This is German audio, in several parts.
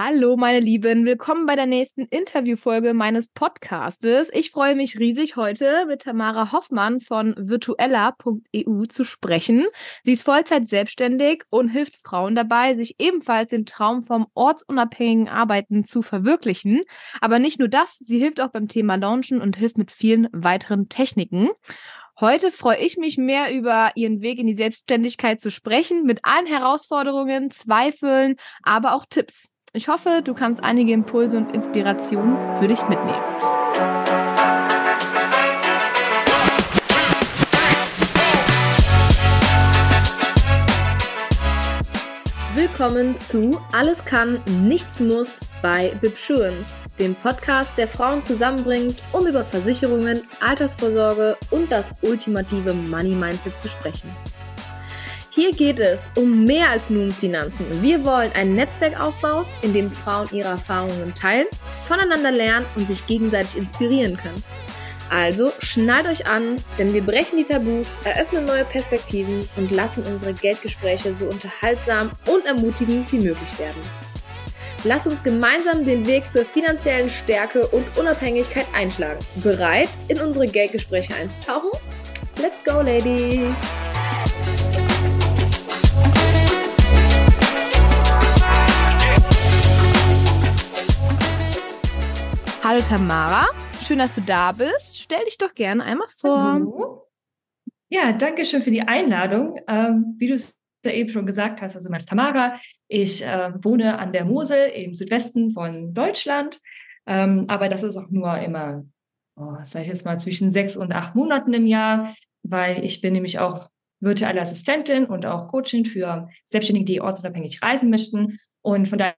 Hallo, meine Lieben, willkommen bei der nächsten Interviewfolge meines Podcastes. Ich freue mich riesig, heute mit Tamara Hoffmann von virtuella.eu zu sprechen. Sie ist Vollzeit selbstständig und hilft Frauen dabei, sich ebenfalls den Traum vom ortsunabhängigen Arbeiten zu verwirklichen. Aber nicht nur das, sie hilft auch beim Thema Launchen und hilft mit vielen weiteren Techniken. Heute freue ich mich mehr über Ihren Weg in die Selbstständigkeit zu sprechen, mit allen Herausforderungen, Zweifeln, aber auch Tipps. Ich hoffe, du kannst einige Impulse und Inspirationen für dich mitnehmen. Willkommen zu Alles kann, nichts muss bei Bibsurance, dem Podcast, der Frauen zusammenbringt, um über Versicherungen, Altersvorsorge und das ultimative Money Mindset zu sprechen. Hier geht es um mehr als nur um Finanzen. Wir wollen ein Netzwerk aufbauen, in dem Frauen ihre Erfahrungen teilen, voneinander lernen und sich gegenseitig inspirieren können. Also schnallt euch an, denn wir brechen die Tabus, eröffnen neue Perspektiven und lassen unsere Geldgespräche so unterhaltsam und ermutigend wie möglich werden. Lass uns gemeinsam den Weg zur finanziellen Stärke und Unabhängigkeit einschlagen. Bereit, in unsere Geldgespräche einzutauchen? Let's go, Ladies! Hallo Tamara, schön, dass du da bist. Stell dich doch gerne einmal vor. Hallo. Ja, danke schön für die Einladung. Ähm, wie du es ja eben schon gesagt hast, also mein ist Tamara. Ich äh, wohne an der Mosel im Südwesten von Deutschland, ähm, aber das ist auch nur immer, oh, sag ich jetzt mal, zwischen sechs und acht Monaten im Jahr, weil ich bin nämlich auch virtuelle Assistentin und auch Coaching für Selbstständige, die ortsunabhängig reisen möchten. Und von daher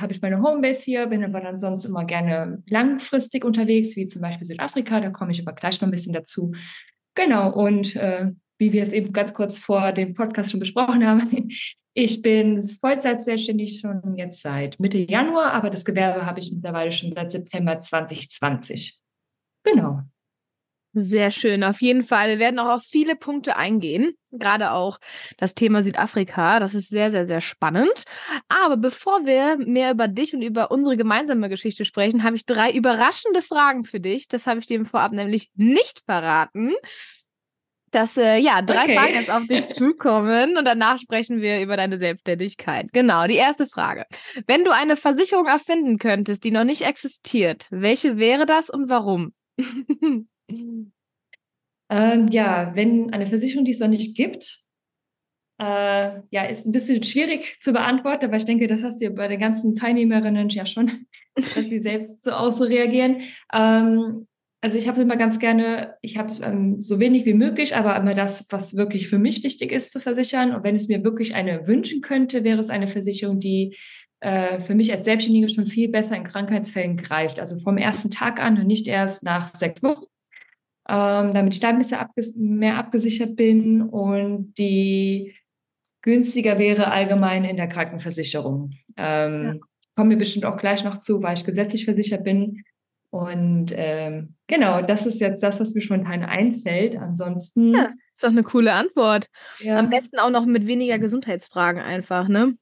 habe ich meine Homebase hier, bin aber dann sonst immer gerne langfristig unterwegs, wie zum Beispiel Südafrika. Da komme ich aber gleich noch ein bisschen dazu. Genau. Und äh, wie wir es eben ganz kurz vor dem Podcast schon besprochen haben, ich bin Vollzeit selbstständig schon jetzt seit Mitte Januar, aber das Gewerbe habe ich mittlerweile schon seit September 2020. Genau. Sehr schön, auf jeden Fall. Wir werden auch auf viele Punkte eingehen, gerade auch das Thema Südafrika. Das ist sehr, sehr, sehr spannend. Aber bevor wir mehr über dich und über unsere gemeinsame Geschichte sprechen, habe ich drei überraschende Fragen für dich. Das habe ich dir Vorab nämlich nicht verraten. Dass äh, ja drei okay. Fragen jetzt auf dich zukommen und danach sprechen wir über deine Selbstständigkeit. Genau, die erste Frage. Wenn du eine Versicherung erfinden könntest, die noch nicht existiert, welche wäre das und warum? Ähm, ja, wenn eine Versicherung, die es noch nicht gibt, äh, ja, ist ein bisschen schwierig zu beantworten, aber ich denke, das hast du ja bei den ganzen Teilnehmerinnen ja schon, dass sie selbst so auch so reagieren. Ähm, also ich habe es immer ganz gerne, ich habe ähm, so wenig wie möglich, aber immer das, was wirklich für mich wichtig ist, zu versichern. Und wenn es mir wirklich eine wünschen könnte, wäre es eine Versicherung, die äh, für mich als Selbstständige schon viel besser in Krankheitsfällen greift. Also vom ersten Tag an und nicht erst nach sechs Wochen ähm, damit ich da ein bisschen abges mehr abgesichert bin und die günstiger wäre allgemein in der Krankenversicherung. Ähm, ja. Kommen wir bestimmt auch gleich noch zu, weil ich gesetzlich versichert bin. Und ähm, genau, das ist jetzt das, was mir spontan einfällt. Ansonsten. Ja, ist doch eine coole Antwort. Ja. Am besten auch noch mit weniger Gesundheitsfragen einfach, ne?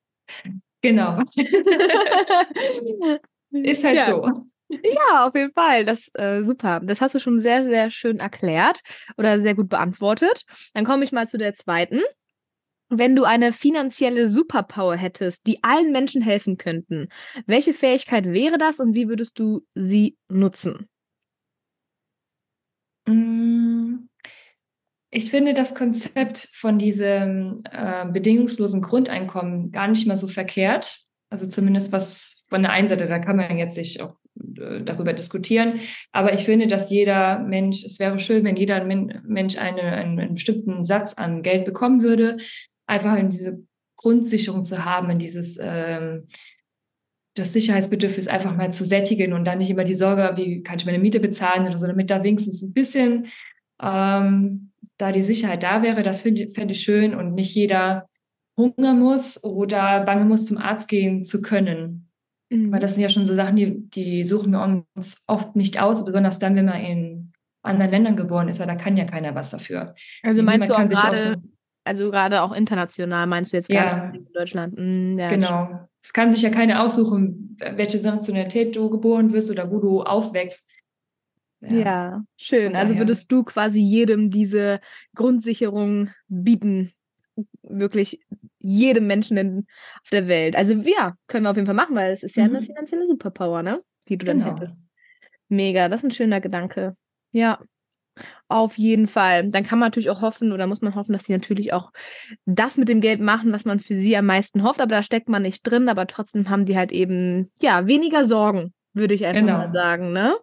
Genau. ist halt so. Ja, auf jeden Fall. Das äh, super. Das hast du schon sehr, sehr schön erklärt oder sehr gut beantwortet. Dann komme ich mal zu der zweiten. Wenn du eine finanzielle Superpower hättest, die allen Menschen helfen könnten, welche Fähigkeit wäre das und wie würdest du sie nutzen? Mm, ich finde das Konzept von diesem äh, bedingungslosen Grundeinkommen gar nicht mal so verkehrt. Also zumindest was von der einen Seite, da kann man jetzt sich auch darüber diskutieren. Aber ich finde, dass jeder Mensch, es wäre schön, wenn jeder Mensch eine, einen, einen bestimmten Satz an Geld bekommen würde, einfach in diese Grundsicherung zu haben, in dieses ähm, das Sicherheitsbedürfnis einfach mal zu sättigen und dann nicht immer die Sorge, wie kann ich meine Miete bezahlen oder so, damit da wenigstens ein bisschen ähm, da die Sicherheit da wäre, das finde fänd ich schön und nicht jeder hungern muss oder bange muss, zum Arzt gehen zu können. Mhm. Weil das sind ja schon so Sachen, die, die suchen wir uns oft nicht aus, besonders dann, wenn man in anderen Ländern geboren ist, weil da kann ja keiner was dafür. Also meinst du auch gerade, so, also gerade auch international, meinst du jetzt gerade in Deutschland? Mhm, ja, genau. es kann sich ja keiner aussuchen, welche Nationalität du geboren wirst oder wo du aufwächst. Ja, ja schön. Also würdest du quasi jedem diese Grundsicherung bieten, wirklich jedem Menschen in, auf der Welt. Also ja, können wir auf jeden Fall machen, weil es ist ja mhm. eine finanzielle Superpower, ne? Die du dann genau. hättest. Mega, das ist ein schöner Gedanke. Ja. Auf jeden Fall. Dann kann man natürlich auch hoffen oder muss man hoffen, dass die natürlich auch das mit dem Geld machen, was man für sie am meisten hofft, aber da steckt man nicht drin, aber trotzdem haben die halt eben, ja, weniger Sorgen, würde ich einfach genau. mal sagen, ne?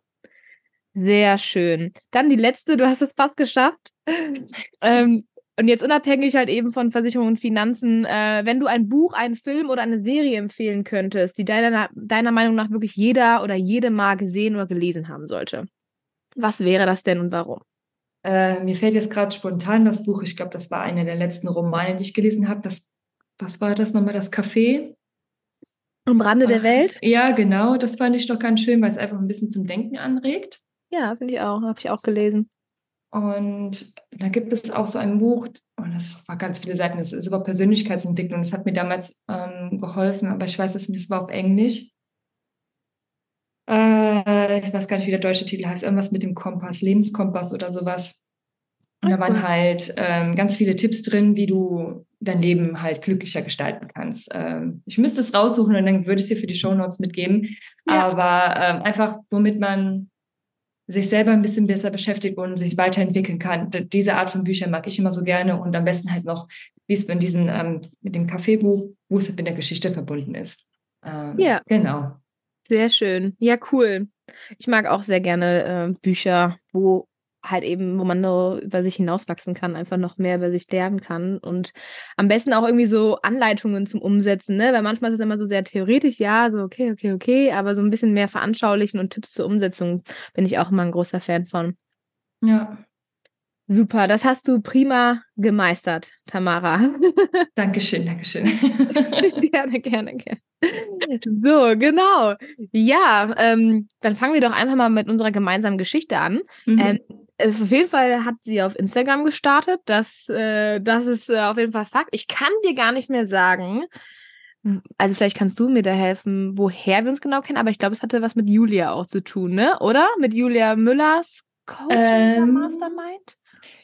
Sehr schön. Dann die letzte, du hast es fast geschafft. ähm, und jetzt unabhängig halt eben von Versicherungen und Finanzen, äh, wenn du ein Buch, einen Film oder eine Serie empfehlen könntest, die deiner, deiner Meinung nach wirklich jeder oder jede mal gesehen oder gelesen haben sollte, was wäre das denn und warum? Äh, mir fällt jetzt gerade spontan das Buch, ich glaube, das war einer der letzten Romane, die ich gelesen habe. Das, was war das nochmal? Das Café? Am Rande Ach, der Welt? Ja, genau. Das fand ich doch ganz schön, weil es einfach ein bisschen zum Denken anregt. Ja, finde ich auch. Habe ich auch gelesen. Und da gibt es auch so ein Buch, und das war ganz viele Seiten, das ist über Persönlichkeitsentwicklung. Das hat mir damals ähm, geholfen, aber ich weiß, dass das war auf Englisch. Äh, ich weiß gar nicht, wie der deutsche Titel heißt. Irgendwas mit dem Kompass, Lebenskompass oder sowas. Und da waren halt ähm, ganz viele Tipps drin, wie du dein Leben halt glücklicher gestalten kannst. Ähm, ich müsste es raussuchen und dann würde ich es dir für die Show Notes mitgeben. Ja. Aber ähm, einfach, womit man sich selber ein bisschen besser beschäftigt und sich weiterentwickeln kann. Diese Art von Büchern mag ich immer so gerne und am besten halt noch, wie es in diesem, ähm, mit dem Kaffeebuch, wo es mit der Geschichte verbunden ist. Ähm, ja. Genau. Sehr schön. Ja, cool. Ich mag auch sehr gerne äh, Bücher, wo halt eben, wo man nur über sich hinauswachsen kann, einfach noch mehr über sich lernen kann und am besten auch irgendwie so Anleitungen zum Umsetzen, ne? Weil manchmal ist es immer so sehr theoretisch, ja, so okay, okay, okay, aber so ein bisschen mehr veranschaulichen und Tipps zur Umsetzung bin ich auch immer ein großer Fan von. Ja. Super, das hast du prima gemeistert, Tamara. Dankeschön, Dankeschön. gerne, gerne, gerne. So, genau. Ja, ähm, dann fangen wir doch einfach mal mit unserer gemeinsamen Geschichte an. Mhm. Ähm, auf jeden Fall hat sie auf Instagram gestartet. Das, äh, das ist äh, auf jeden Fall Fakt. Ich kann dir gar nicht mehr sagen, also vielleicht kannst du mir da helfen, woher wir uns genau kennen, aber ich glaube, es hatte was mit Julia auch zu tun, ne? Oder? Mit Julia Müllers Coaching ähm, Mastermind?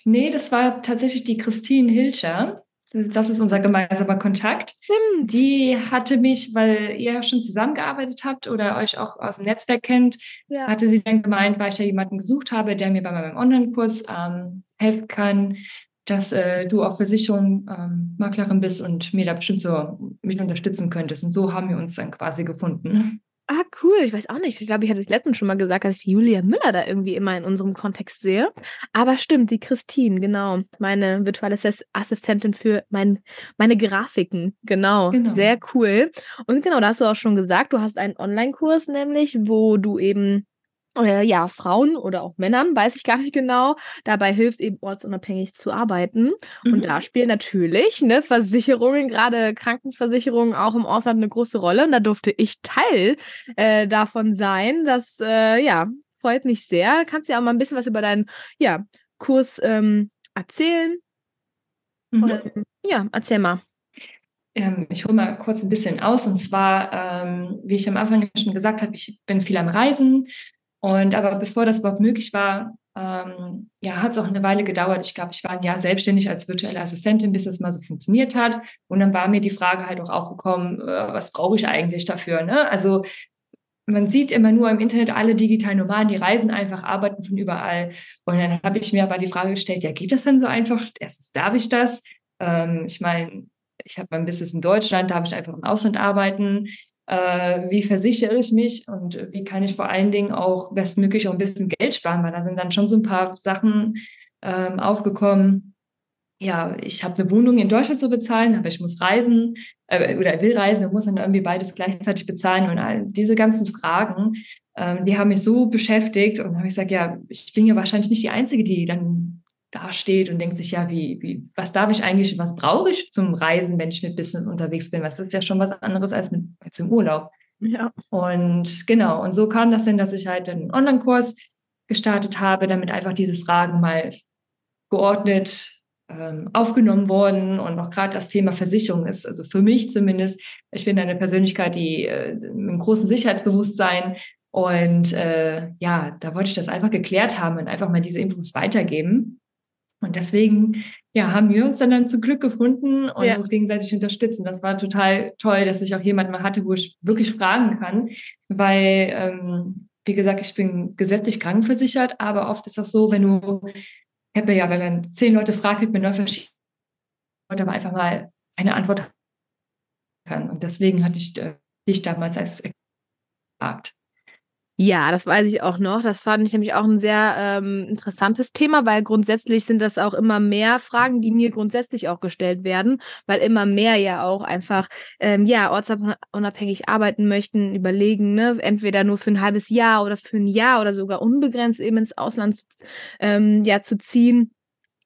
Nee, das war tatsächlich die Christine Hilscher. Das ist unser gemeinsamer Kontakt. Stimmt. Die hatte mich, weil ihr ja schon zusammengearbeitet habt oder euch auch aus dem Netzwerk kennt, ja. hatte sie dann gemeint, weil ich ja jemanden gesucht habe, der mir bei meinem Online-Kurs ähm, helfen kann, dass äh, du auch Versicherungsmaklerin ähm, bist und mir da bestimmt so mich unterstützen könntest. Und so haben wir uns dann quasi gefunden. Ah, cool. Ich weiß auch nicht. Ich glaube, ich hatte es letztens schon mal gesagt, dass ich die Julia Müller da irgendwie immer in unserem Kontext sehe. Aber stimmt, die Christine, genau. Meine virtuelle Assistentin für mein, meine Grafiken. Genau. genau. Sehr cool. Und genau, da hast du auch schon gesagt, du hast einen Online-Kurs nämlich, wo du eben äh, ja, Frauen oder auch Männern, weiß ich gar nicht genau, dabei hilft eben ortsunabhängig zu arbeiten. Mhm. Und da spielen natürlich ne, Versicherungen, gerade Krankenversicherungen auch im Ausland eine große Rolle. Und da durfte ich Teil äh, davon sein. Das, äh, ja, freut mich sehr. Kannst du ja auch mal ein bisschen was über deinen ja, Kurs ähm, erzählen? Mhm. Oder, ja, erzähl mal ähm, ich hole mal kurz ein bisschen aus. Und zwar, ähm, wie ich am Anfang schon gesagt habe, ich bin viel am Reisen, und aber bevor das überhaupt möglich war, ähm, ja, hat es auch eine Weile gedauert. Ich glaube, ich war ein Jahr selbstständig als virtuelle Assistentin, bis das mal so funktioniert hat. Und dann war mir die Frage halt auch aufgekommen, äh, was brauche ich eigentlich dafür? Ne? Also man sieht immer nur im Internet alle digitalen Nomaden, die reisen einfach, arbeiten von überall. Und dann habe ich mir aber die Frage gestellt, ja, geht das denn so einfach? Erstens, darf ich das? Ähm, ich meine, ich habe mein Business in Deutschland, darf ich einfach im Ausland arbeiten? Äh, wie versichere ich mich und wie kann ich vor allen Dingen auch bestmöglich auch ein bisschen Geld sparen, weil da sind dann schon so ein paar Sachen ähm, aufgekommen. Ja, ich habe eine Wohnung in Deutschland zu bezahlen, aber ich muss reisen äh, oder will reisen und muss dann irgendwie beides gleichzeitig bezahlen. Und all diese ganzen Fragen, ähm, die haben mich so beschäftigt. Und habe ich gesagt, ja, ich bin ja wahrscheinlich nicht die Einzige, die dann dasteht und denkt sich, ja, wie, wie, was darf ich eigentlich, was brauche ich zum Reisen, wenn ich mit Business unterwegs bin? Was ist ja schon was anderes als mit im Urlaub. Ja. Und genau, und so kam das denn, dass ich halt einen Online-Kurs gestartet habe, damit einfach diese Fragen mal geordnet ähm, aufgenommen worden und auch gerade das Thema Versicherung ist, also für mich zumindest, ich bin eine Persönlichkeit, die äh, mit einem großen Sicherheitsbewusstsein und äh, ja, da wollte ich das einfach geklärt haben und einfach mal diese Infos weitergeben. Und deswegen ja, haben wir uns dann, dann zu Glück gefunden und ja. uns gegenseitig unterstützen. Das war total toll, dass ich auch jemanden mal hatte, wo ich wirklich fragen kann, weil, ähm, wie gesagt, ich bin gesetzlich krankenversichert, aber oft ist das so, wenn du ich habe ja, wenn man zehn Leute fragt, gibt man neun verschiedene Leute aber einfach mal eine Antwort kann. Und deswegen hatte ich äh, dich damals als gefragt. Ja, das weiß ich auch noch. Das fand ich nämlich auch ein sehr ähm, interessantes Thema, weil grundsätzlich sind das auch immer mehr Fragen, die mir grundsätzlich auch gestellt werden, weil immer mehr ja auch einfach ähm, ja ortsunabhängig arbeiten möchten, überlegen, ne, entweder nur für ein halbes Jahr oder für ein Jahr oder sogar unbegrenzt eben ins Ausland ähm, ja zu ziehen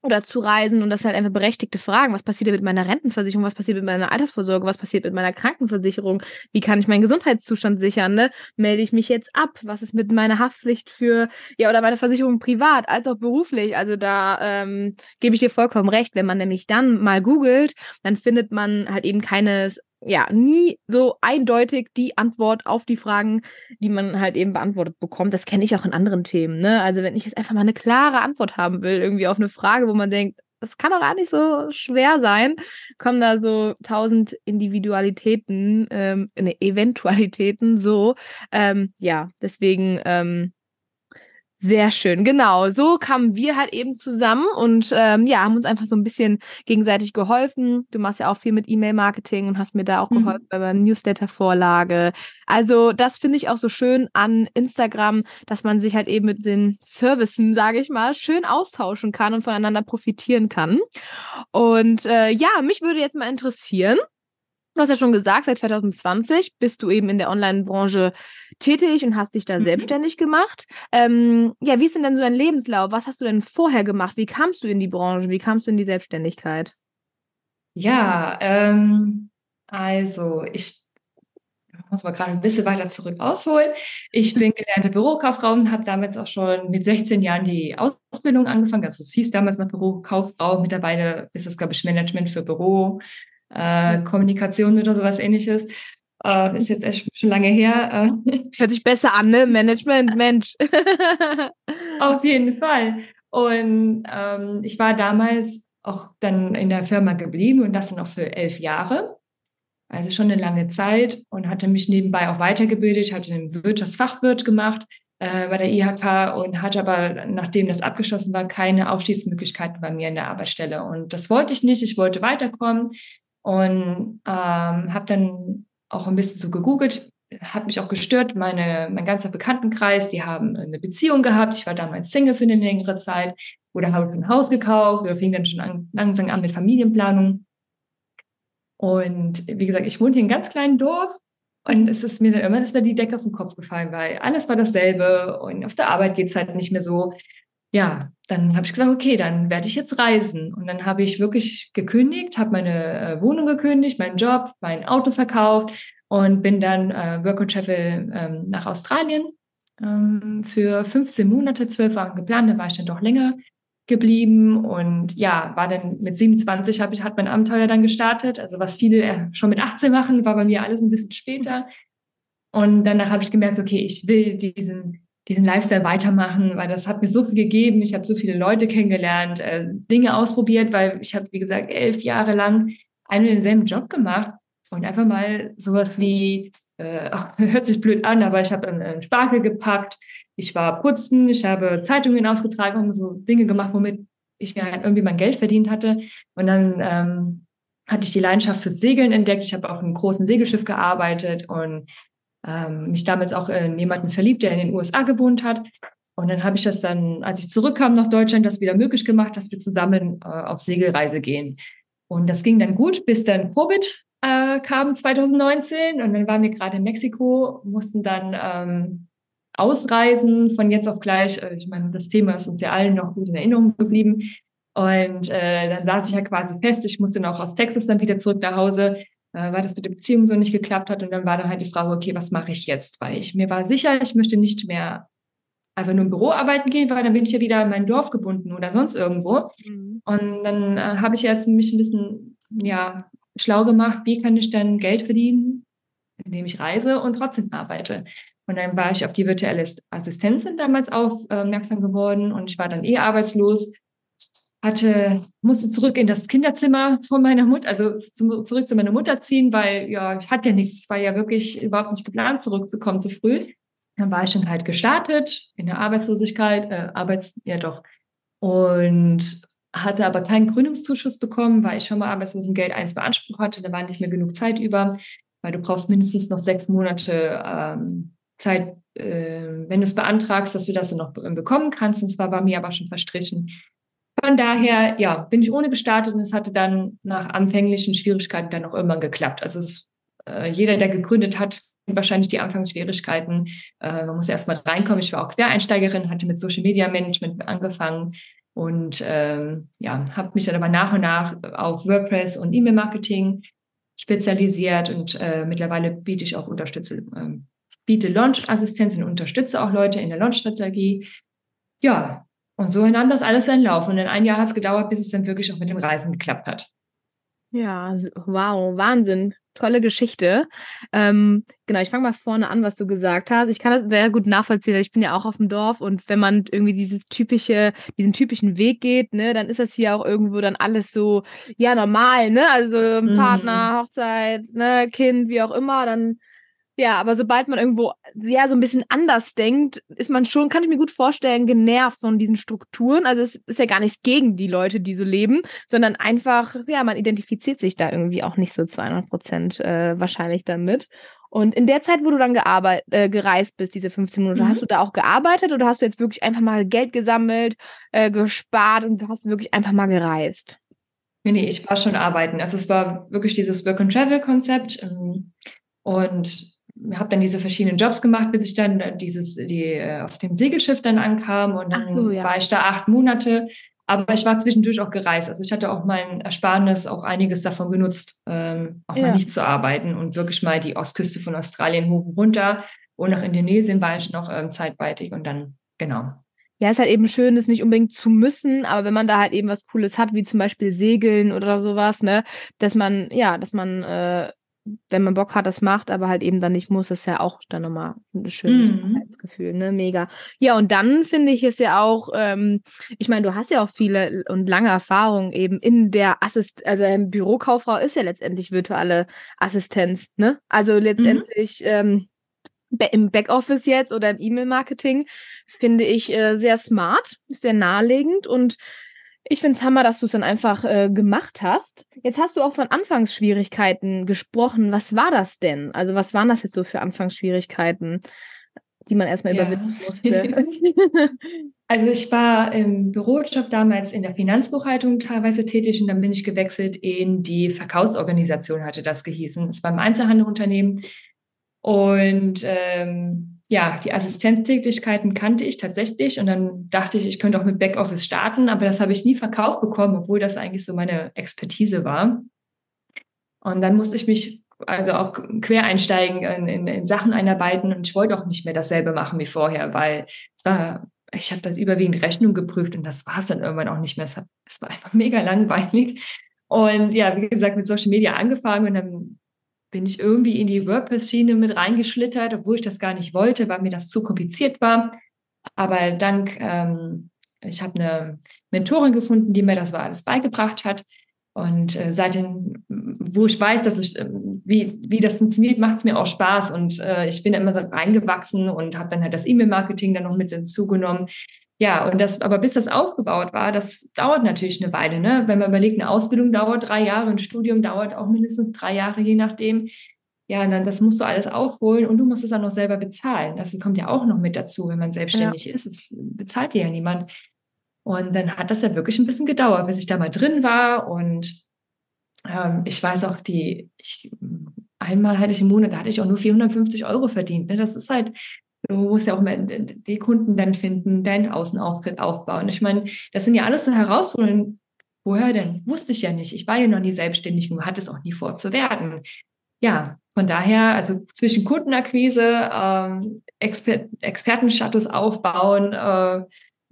oder zu reisen und das sind halt einfach berechtigte Fragen. Was passiert mit meiner Rentenversicherung? Was passiert mit meiner Altersvorsorge? Was passiert mit meiner Krankenversicherung? Wie kann ich meinen Gesundheitszustand sichern? Ne? Melde ich mich jetzt ab? Was ist mit meiner Haftpflicht für, ja, oder meine Versicherung privat als auch beruflich? Also da ähm, gebe ich dir vollkommen recht. Wenn man nämlich dann mal googelt, dann findet man halt eben keine ja, nie so eindeutig die Antwort auf die Fragen, die man halt eben beantwortet bekommt. Das kenne ich auch in anderen Themen, ne? Also wenn ich jetzt einfach mal eine klare Antwort haben will, irgendwie auf eine Frage, wo man denkt, das kann doch gar nicht so schwer sein, kommen da so tausend Individualitäten, ähm, ne, Eventualitäten so. Ähm, ja, deswegen ähm, sehr schön, genau. So kamen wir halt eben zusammen und ähm, ja, haben uns einfach so ein bisschen gegenseitig geholfen. Du machst ja auch viel mit E-Mail-Marketing und hast mir da auch mhm. geholfen bei meinem Newsletter-Vorlage. Also, das finde ich auch so schön an Instagram, dass man sich halt eben mit den Services, sage ich mal, schön austauschen kann und voneinander profitieren kann. Und äh, ja, mich würde jetzt mal interessieren, Du hast ja schon gesagt, seit 2020 bist du eben in der Online-Branche tätig und hast dich da mhm. selbstständig gemacht. Ähm, ja, wie ist denn denn so dein Lebenslauf? Was hast du denn vorher gemacht? Wie kamst du in die Branche? Wie kamst du in die Selbstständigkeit? Ja, ähm, also ich muss mal gerade ein bisschen weiter zurück ausholen. Ich bin gelernte Bürokauffrau und habe damals auch schon mit 16 Jahren die Ausbildung angefangen. Also es hieß damals noch Bürokauffrau. Mittlerweile ist es, glaube ich, Management für Büro äh, Kommunikation oder sowas ähnliches. Äh, ist jetzt echt schon lange her. Äh. Hört sich besser an, ne? Management, Mensch. Auf jeden Fall. Und ähm, ich war damals auch dann in der Firma geblieben und das dann auch für elf Jahre. Also schon eine lange Zeit und hatte mich nebenbei auch weitergebildet, hatte einen Wirtschaftsfachwirt gemacht äh, bei der IHK und hatte aber, nachdem das abgeschlossen war, keine Aufstiegsmöglichkeiten bei mir in der Arbeitsstelle. Und das wollte ich nicht. Ich wollte weiterkommen und ähm, habe dann auch ein bisschen so gegoogelt, hat mich auch gestört, meine, mein ganzer Bekanntenkreis, die haben eine Beziehung gehabt. Ich war damals Single für eine längere Zeit oder habe ein Haus gekauft oder fing dann schon an, langsam an mit Familienplanung. Und wie gesagt, ich wohne hier in einem ganz kleinen Dorf und es ist mir dann immer ist mir die Decke auf den Kopf gefallen, weil alles war dasselbe und auf der Arbeit geht es halt nicht mehr so ja, dann habe ich gesagt, okay, dann werde ich jetzt reisen. Und dann habe ich wirklich gekündigt, habe meine äh, Wohnung gekündigt, meinen Job, mein Auto verkauft und bin dann äh, Work and Travel ähm, nach Australien ähm, für 15 Monate, 12 Wochen geplant. Da war ich dann doch länger geblieben und ja, war dann mit 27 habe ich hat mein Abenteuer dann gestartet. Also was viele äh, schon mit 18 machen, war bei mir alles ein bisschen später. Und danach habe ich gemerkt, okay, ich will diesen diesen Lifestyle weitermachen, weil das hat mir so viel gegeben. Ich habe so viele Leute kennengelernt, äh, Dinge ausprobiert, weil ich habe, wie gesagt, elf Jahre lang einen und denselben Job gemacht und einfach mal sowas wie, äh, hört sich blöd an, aber ich habe einen Spargel gepackt, ich war putzen, ich habe Zeitungen ausgetragen und so Dinge gemacht, womit ich mir halt irgendwie mein Geld verdient hatte. Und dann ähm, hatte ich die Leidenschaft fürs Segeln entdeckt. Ich habe auf einem großen Segelschiff gearbeitet und ähm, mich damals auch in jemanden verliebt, der in den USA gewohnt hat. Und dann habe ich das dann, als ich zurückkam nach Deutschland, das wieder möglich gemacht, dass wir zusammen äh, auf Segelreise gehen. Und das ging dann gut, bis dann Covid äh, kam 2019. Und dann waren wir gerade in Mexiko, mussten dann ähm, ausreisen von jetzt auf gleich. Äh, ich meine, das Thema ist uns ja allen noch gut in Erinnerung geblieben. Und äh, dann saß ich ja quasi fest. Ich musste dann auch aus Texas dann wieder zurück nach Hause weil das mit der Beziehung so nicht geklappt hat. Und dann war dann halt die Frage, okay, was mache ich jetzt? Weil ich mir war sicher, ich möchte nicht mehr einfach nur im Büro arbeiten gehen, weil dann bin ich ja wieder in mein Dorf gebunden oder sonst irgendwo. Mhm. Und dann äh, habe ich jetzt mich ein bisschen ja, schlau gemacht, wie kann ich dann Geld verdienen, indem ich reise und trotzdem arbeite. Und dann war ich auf die virtuelle Assistentin damals aufmerksam geworden und ich war dann eh arbeitslos, hatte, musste zurück in das Kinderzimmer von meiner Mutter, also zum, zurück zu meiner Mutter ziehen, weil ja, ich hatte ja nichts, es war ja wirklich überhaupt nicht geplant, zurückzukommen zu früh. Dann war ich dann halt gestartet in der Arbeitslosigkeit, äh, Arbeits, ja doch, und hatte aber keinen Gründungszuschuss bekommen, weil ich schon mal Arbeitslosengeld 1 beansprucht hatte. Da war nicht mehr genug Zeit über, weil du brauchst mindestens noch sechs Monate ähm, Zeit, äh, wenn du es beantragst, dass du das dann noch bekommen kannst. Und zwar war mir aber schon verstrichen. Von daher, ja, bin ich ohne gestartet und es hatte dann nach anfänglichen Schwierigkeiten dann auch irgendwann geklappt. Also es, äh, jeder, der gegründet hat, wahrscheinlich die Anfangsschwierigkeiten. Äh, man muss erstmal reinkommen. Ich war auch Quereinsteigerin, hatte mit Social Media Management angefangen und ähm, ja, habe mich dann aber nach und nach auf WordPress und E-Mail-Marketing spezialisiert und äh, mittlerweile biete ich auch Unterstützung, äh, biete Launch-Assistenz und unterstütze auch Leute in der Launch-Strategie. Ja, und so nahm das alles seinen Lauf. Und in ein Jahr hat es gedauert, bis es dann wirklich auch mit dem Reisen geklappt hat. Ja, wow, Wahnsinn tolle Geschichte. Ähm, genau, ich fange mal vorne an, was du gesagt hast. Ich kann das sehr gut nachvollziehen. Ich bin ja auch auf dem Dorf und wenn man irgendwie dieses typische, diesen typischen Weg geht, ne, dann ist das hier auch irgendwo dann alles so, ja, normal, ne? Also mhm. Partner, Hochzeit, ne, Kind, wie auch immer, dann ja, aber sobald man irgendwo ja so ein bisschen anders denkt, ist man schon, kann ich mir gut vorstellen, genervt von diesen Strukturen. Also es ist ja gar nichts gegen die Leute, die so leben, sondern einfach, ja, man identifiziert sich da irgendwie auch nicht so 200 Prozent äh, wahrscheinlich damit. Und in der Zeit, wo du dann gearbeitet, äh, gereist bist, diese 15 Minuten, mhm. hast du da auch gearbeitet oder hast du jetzt wirklich einfach mal Geld gesammelt, äh, gespart und hast wirklich einfach mal gereist? Nee, nee, ich war schon arbeiten. Also es war wirklich dieses Work-and-Travel-Konzept. Ähm, und habe dann diese verschiedenen Jobs gemacht, bis ich dann dieses, die äh, auf dem Segelschiff dann ankam und dann so, ja. war ich da acht Monate. Aber ich war zwischendurch auch gereist. Also ich hatte auch mein Ersparnis auch einiges davon genutzt, ähm, auch ja. mal nicht zu arbeiten und wirklich mal die Ostküste von Australien hoch und runter. Und nach Indonesien war ich noch ähm, zeitweitig und dann, genau. Ja, ist halt eben schön, das nicht unbedingt zu müssen, aber wenn man da halt eben was Cooles hat, wie zum Beispiel Segeln oder sowas, ne, dass man, ja, dass man äh, wenn man Bock hat, das macht, aber halt eben dann nicht muss, ist ja auch dann nochmal ein schönes mhm. Gefühl, ne? Mega. Ja, und dann finde ich es ja auch, ähm, ich meine, du hast ja auch viele und lange Erfahrung eben in der Assist, also ähm, Bürokauffrau ist ja letztendlich virtuelle Assistenz, ne? Also mhm. letztendlich mhm. ähm, im Backoffice jetzt oder im E-Mail-Marketing finde ich äh, sehr smart, sehr naheliegend und ich finde es Hammer, dass du es dann einfach äh, gemacht hast. Jetzt hast du auch von Anfangsschwierigkeiten gesprochen. Was war das denn? Also, was waren das jetzt so für Anfangsschwierigkeiten, die man erstmal ja. überwinden musste? also, ich war im Bürojob damals in der Finanzbuchhaltung teilweise tätig und dann bin ich gewechselt in die Verkaufsorganisation, hatte das gehießen. Es war ein Einzelhandelunternehmen. Und ähm, ja, die Assistenztätigkeiten kannte ich tatsächlich und dann dachte ich, ich könnte auch mit Backoffice starten, aber das habe ich nie verkauft bekommen, obwohl das eigentlich so meine Expertise war. Und dann musste ich mich also auch quer einsteigen, in, in, in Sachen einarbeiten und ich wollte auch nicht mehr dasselbe machen wie vorher, weil es war, ich habe das überwiegend Rechnung geprüft und das war es dann irgendwann auch nicht mehr. Es, war einfach mega langweilig. Und ja, wie gesagt, mit Social Media angefangen und dann bin ich irgendwie in die WordPress-Schiene mit reingeschlittert, obwohl ich das gar nicht wollte, weil mir das zu kompliziert war. Aber dank, ähm, ich habe eine Mentorin gefunden, die mir das alles beigebracht hat. Und äh, seitdem, wo ich weiß, dass ich, äh, wie, wie das funktioniert, macht es mir auch Spaß. Und äh, ich bin immer so reingewachsen und habe dann halt das E-Mail-Marketing dann noch mit hinzugenommen. Ja, und das, aber bis das aufgebaut war, das dauert natürlich eine Weile. Ne? Wenn man überlegt, eine Ausbildung dauert drei Jahre, ein Studium dauert auch mindestens drei Jahre, je nachdem. Ja, dann das musst du alles aufholen und du musst es dann noch selber bezahlen. Das kommt ja auch noch mit dazu, wenn man selbstständig ja. ist. Es bezahlt dir ja niemand. Und dann hat das ja wirklich ein bisschen gedauert, bis ich da mal drin war. Und ähm, ich weiß auch, die, ich, einmal hatte ich im Monat, da hatte ich auch nur 450 Euro verdient. Ne? Das ist halt Du musst ja auch mal die Kunden dann finden, deinen Außenauftritt aufbauen. Ich meine, das sind ja alles so Herausforderungen. Woher denn? Wusste ich ja nicht. Ich war ja noch nie selbstständig und hatte es auch nie vor zu werden. Ja, von daher, also zwischen Kundenakquise, ähm, Exper Expertenstatus aufbauen, äh, mhm.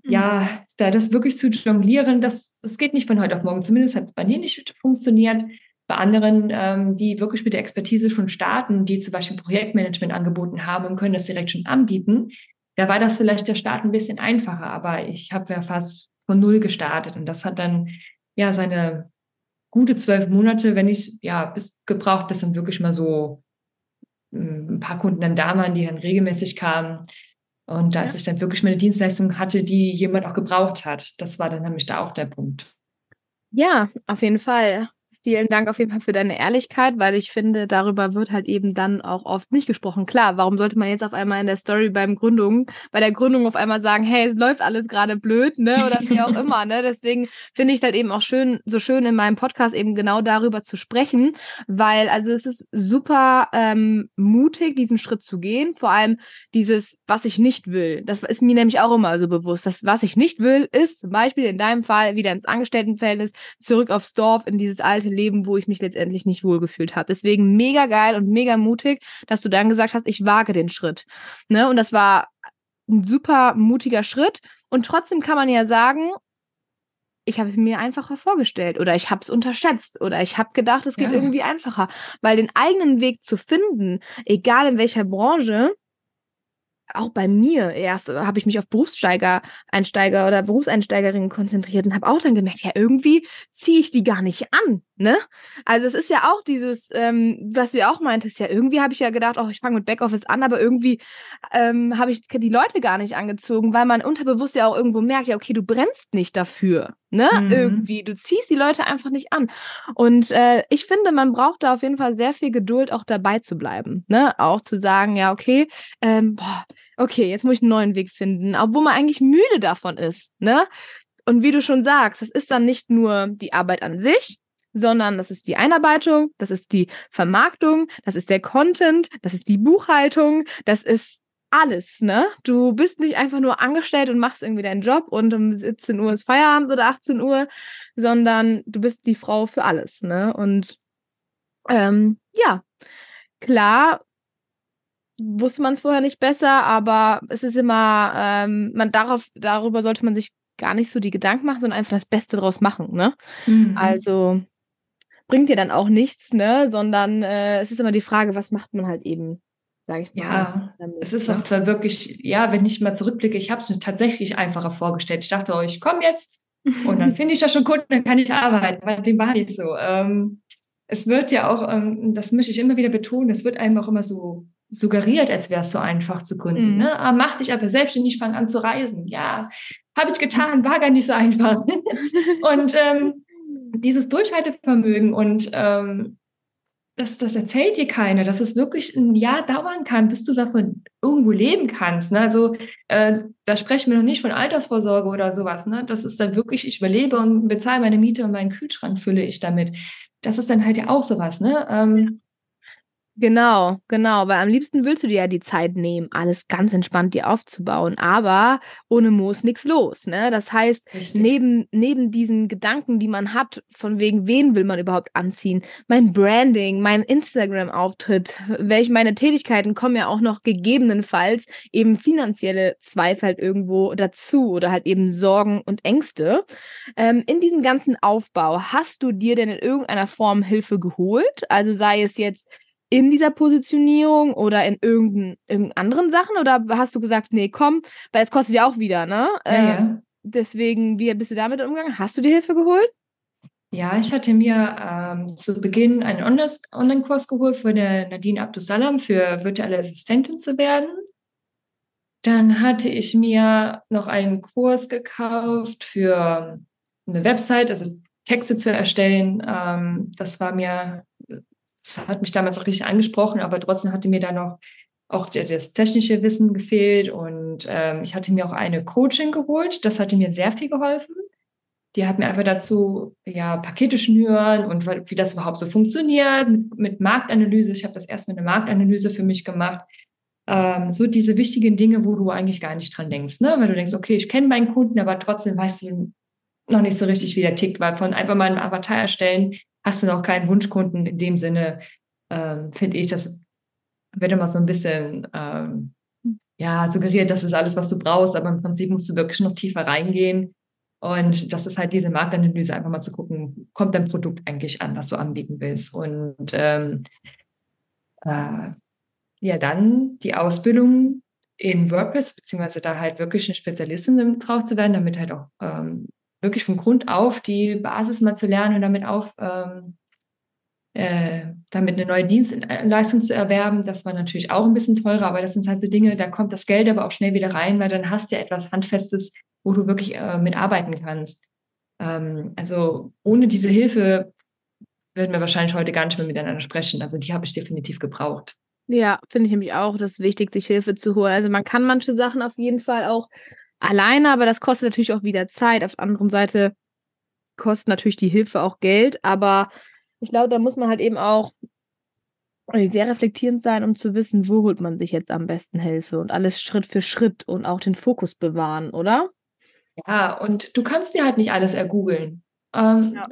ja, da das wirklich zu jonglieren, das, das geht nicht von heute auf morgen. Zumindest hat es bei mir nicht funktioniert. Bei anderen, ähm, die wirklich mit der Expertise schon starten, die zum Beispiel Projektmanagement angeboten haben und können das direkt schon anbieten, da war das vielleicht der Start ein bisschen einfacher. Aber ich habe ja fast von null gestartet und das hat dann ja seine gute zwölf Monate, wenn ich ja bis gebraucht, bis dann wirklich mal so hm, ein paar Kunden dann da waren, die dann regelmäßig kamen. Und da ja. ich dann wirklich mal eine Dienstleistung hatte, die jemand auch gebraucht hat. Das war dann nämlich da auch der Punkt. Ja, auf jeden Fall vielen Dank auf jeden Fall für deine Ehrlichkeit, weil ich finde, darüber wird halt eben dann auch oft nicht gesprochen. Klar, warum sollte man jetzt auf einmal in der Story beim Gründung, bei der Gründung auf einmal sagen, hey, es läuft alles gerade blöd, ne? Oder wie auch immer, ne? Deswegen finde ich es halt eben auch schön, so schön in meinem Podcast eben genau darüber zu sprechen, weil also es ist super ähm, mutig, diesen Schritt zu gehen. Vor allem dieses, was ich nicht will. Das ist mir nämlich auch immer so bewusst. Das, was ich nicht will, ist zum Beispiel in deinem Fall wieder ins Angestelltenverhältnis, zurück aufs Dorf, in dieses alte Leben, wo ich mich letztendlich nicht wohlgefühlt habe. Deswegen mega geil und mega mutig, dass du dann gesagt hast, ich wage den Schritt. Ne? Und das war ein super mutiger Schritt. Und trotzdem kann man ja sagen, ich habe mir einfacher vorgestellt oder ich habe es unterschätzt oder ich habe gedacht, es geht ja. irgendwie einfacher. Weil den eigenen Weg zu finden, egal in welcher Branche, auch bei mir erst habe ich mich auf Berufssteiger, Einsteiger oder Berufseinsteigerinnen konzentriert und habe auch dann gemerkt, ja, irgendwie ziehe ich die gar nicht an, ne? Also es ist ja auch dieses, ähm, was du ja auch meintest, ja, irgendwie habe ich ja gedacht, oh, ich fange mit Backoffice an, aber irgendwie ähm, habe ich die Leute gar nicht angezogen, weil man unterbewusst ja auch irgendwo merkt, ja, okay, du brennst nicht dafür, ne? Mhm. Irgendwie, du ziehst die Leute einfach nicht an. Und äh, ich finde, man braucht da auf jeden Fall sehr viel Geduld, auch dabei zu bleiben, ne? Auch zu sagen, ja, okay, ähm, boah, okay, jetzt muss ich einen neuen Weg finden, obwohl man eigentlich müde davon ist, ne? Und wie du schon sagst, das ist dann nicht nur die Arbeit an sich, sondern das ist die Einarbeitung, das ist die Vermarktung, das ist der Content, das ist die Buchhaltung, das ist alles, ne? Du bist nicht einfach nur angestellt und machst irgendwie deinen Job und um 17 Uhr ist Feierabend oder 18 Uhr, sondern du bist die Frau für alles, ne? Und ähm, ja, klar wusste man es vorher nicht besser, aber es ist immer, ähm, man darauf, darüber sollte man sich gar nicht so die Gedanken machen, sondern einfach das Beste draus machen, ne? Mhm. Also bringt dir dann auch nichts, ne? Sondern äh, es ist immer die Frage, was macht man halt eben, sage ich mal. Ja, damit, es ist ne? auch dann wirklich, ja, wenn ich mal zurückblicke, ich habe es mir tatsächlich einfacher vorgestellt. Ich dachte, oh, ich komme jetzt und dann finde ich da schon Kunden, dann kann ich arbeiten, weil dem war nicht so. Ähm, es wird ja auch, ähm, das möchte ich immer wieder betonen, es wird einem auch immer so suggeriert, als wäre es so einfach zu gründen. Mhm. Ne? Ah, mach dich aber selbstständig, fang an zu reisen. Ja, habe ich getan, war gar nicht so einfach. und ähm, dieses Durchhaltevermögen und ähm, das, das erzählt dir keiner, dass es wirklich ein Jahr dauern kann, bis du davon irgendwo leben kannst. Ne? Also äh, da sprechen wir noch nicht von Altersvorsorge oder sowas. Ne? Das ist dann wirklich, ich überlebe und bezahle meine Miete und meinen Kühlschrank fülle ich damit. Das ist dann halt ja auch sowas. Ne? Ähm, Genau, genau, weil am liebsten willst du dir ja die Zeit nehmen, alles ganz entspannt dir aufzubauen, aber ohne Moos nichts los, ne? Das heißt, neben neben diesen Gedanken, die man hat, von wegen wen will man überhaupt anziehen, mein Branding, mein Instagram Auftritt, welche meine Tätigkeiten kommen ja auch noch gegebenenfalls eben finanzielle Zweifel halt irgendwo dazu oder halt eben Sorgen und Ängste. Ähm, in diesem ganzen Aufbau hast du dir denn in irgendeiner Form Hilfe geholt? Also sei es jetzt in dieser Positionierung oder in irgendeinen, anderen Sachen? Oder hast du gesagt, nee, komm, weil es kostet ja auch wieder, ne? Ja, äh, ja. Deswegen, wie bist du damit umgegangen? Hast du dir Hilfe geholt? Ja, ich hatte mir ähm, zu Beginn einen Online-Kurs geholt von der Nadine Abdusalam für virtuelle Assistentin zu werden. Dann hatte ich mir noch einen Kurs gekauft für eine Website, also Texte zu erstellen. Ähm, das war mir das hat mich damals auch richtig angesprochen, aber trotzdem hatte mir da noch auch das technische Wissen gefehlt und ähm, ich hatte mir auch eine Coaching geholt. Das hatte mir sehr viel geholfen. Die hat mir einfach dazu ja Pakete schnüren und wie das überhaupt so funktioniert mit, mit Marktanalyse. Ich habe das erst mit einer Marktanalyse für mich gemacht. Ähm, so diese wichtigen Dinge, wo du eigentlich gar nicht dran denkst, ne? Weil du denkst, okay, ich kenne meinen Kunden, aber trotzdem weißt du noch nicht so richtig, wie der tickt, weil von einfach mal einen Avatar erstellen hast du noch keinen Wunschkunden in dem Sinne ähm, finde ich, das wird immer so ein bisschen ähm, ja, suggeriert, das ist alles, was du brauchst, aber im Prinzip musst du wirklich noch tiefer reingehen. Und das ist halt diese Marktanalyse, einfach mal zu gucken, kommt dein Produkt eigentlich an, was du anbieten willst. Und ähm, äh, ja, dann die Ausbildung in WordPress, beziehungsweise da halt wirklich eine Spezialistin drauf zu werden, damit halt auch ähm, wirklich von Grund auf die Basis mal zu lernen und damit auf ähm, äh, damit eine neue Dienstleistung zu erwerben. Das war natürlich auch ein bisschen teurer, aber das sind halt so Dinge, da kommt das Geld aber auch schnell wieder rein, weil dann hast du ja etwas Handfestes, wo du wirklich äh, mitarbeiten kannst. Ähm, also ohne diese Hilfe würden wir wahrscheinlich heute gar nicht mehr miteinander sprechen. Also die habe ich definitiv gebraucht. Ja, finde ich nämlich auch, das ist wichtig, sich Hilfe zu holen. Also man kann manche Sachen auf jeden Fall auch alleine, aber das kostet natürlich auch wieder Zeit. Auf der anderen Seite kostet natürlich die Hilfe auch Geld, aber ich glaube, da muss man halt eben auch sehr reflektierend sein, um zu wissen, wo holt man sich jetzt am besten Hilfe und alles Schritt für Schritt und auch den Fokus bewahren, oder? Ja, und du kannst dir halt nicht alles ergoogeln. Ähm, ja.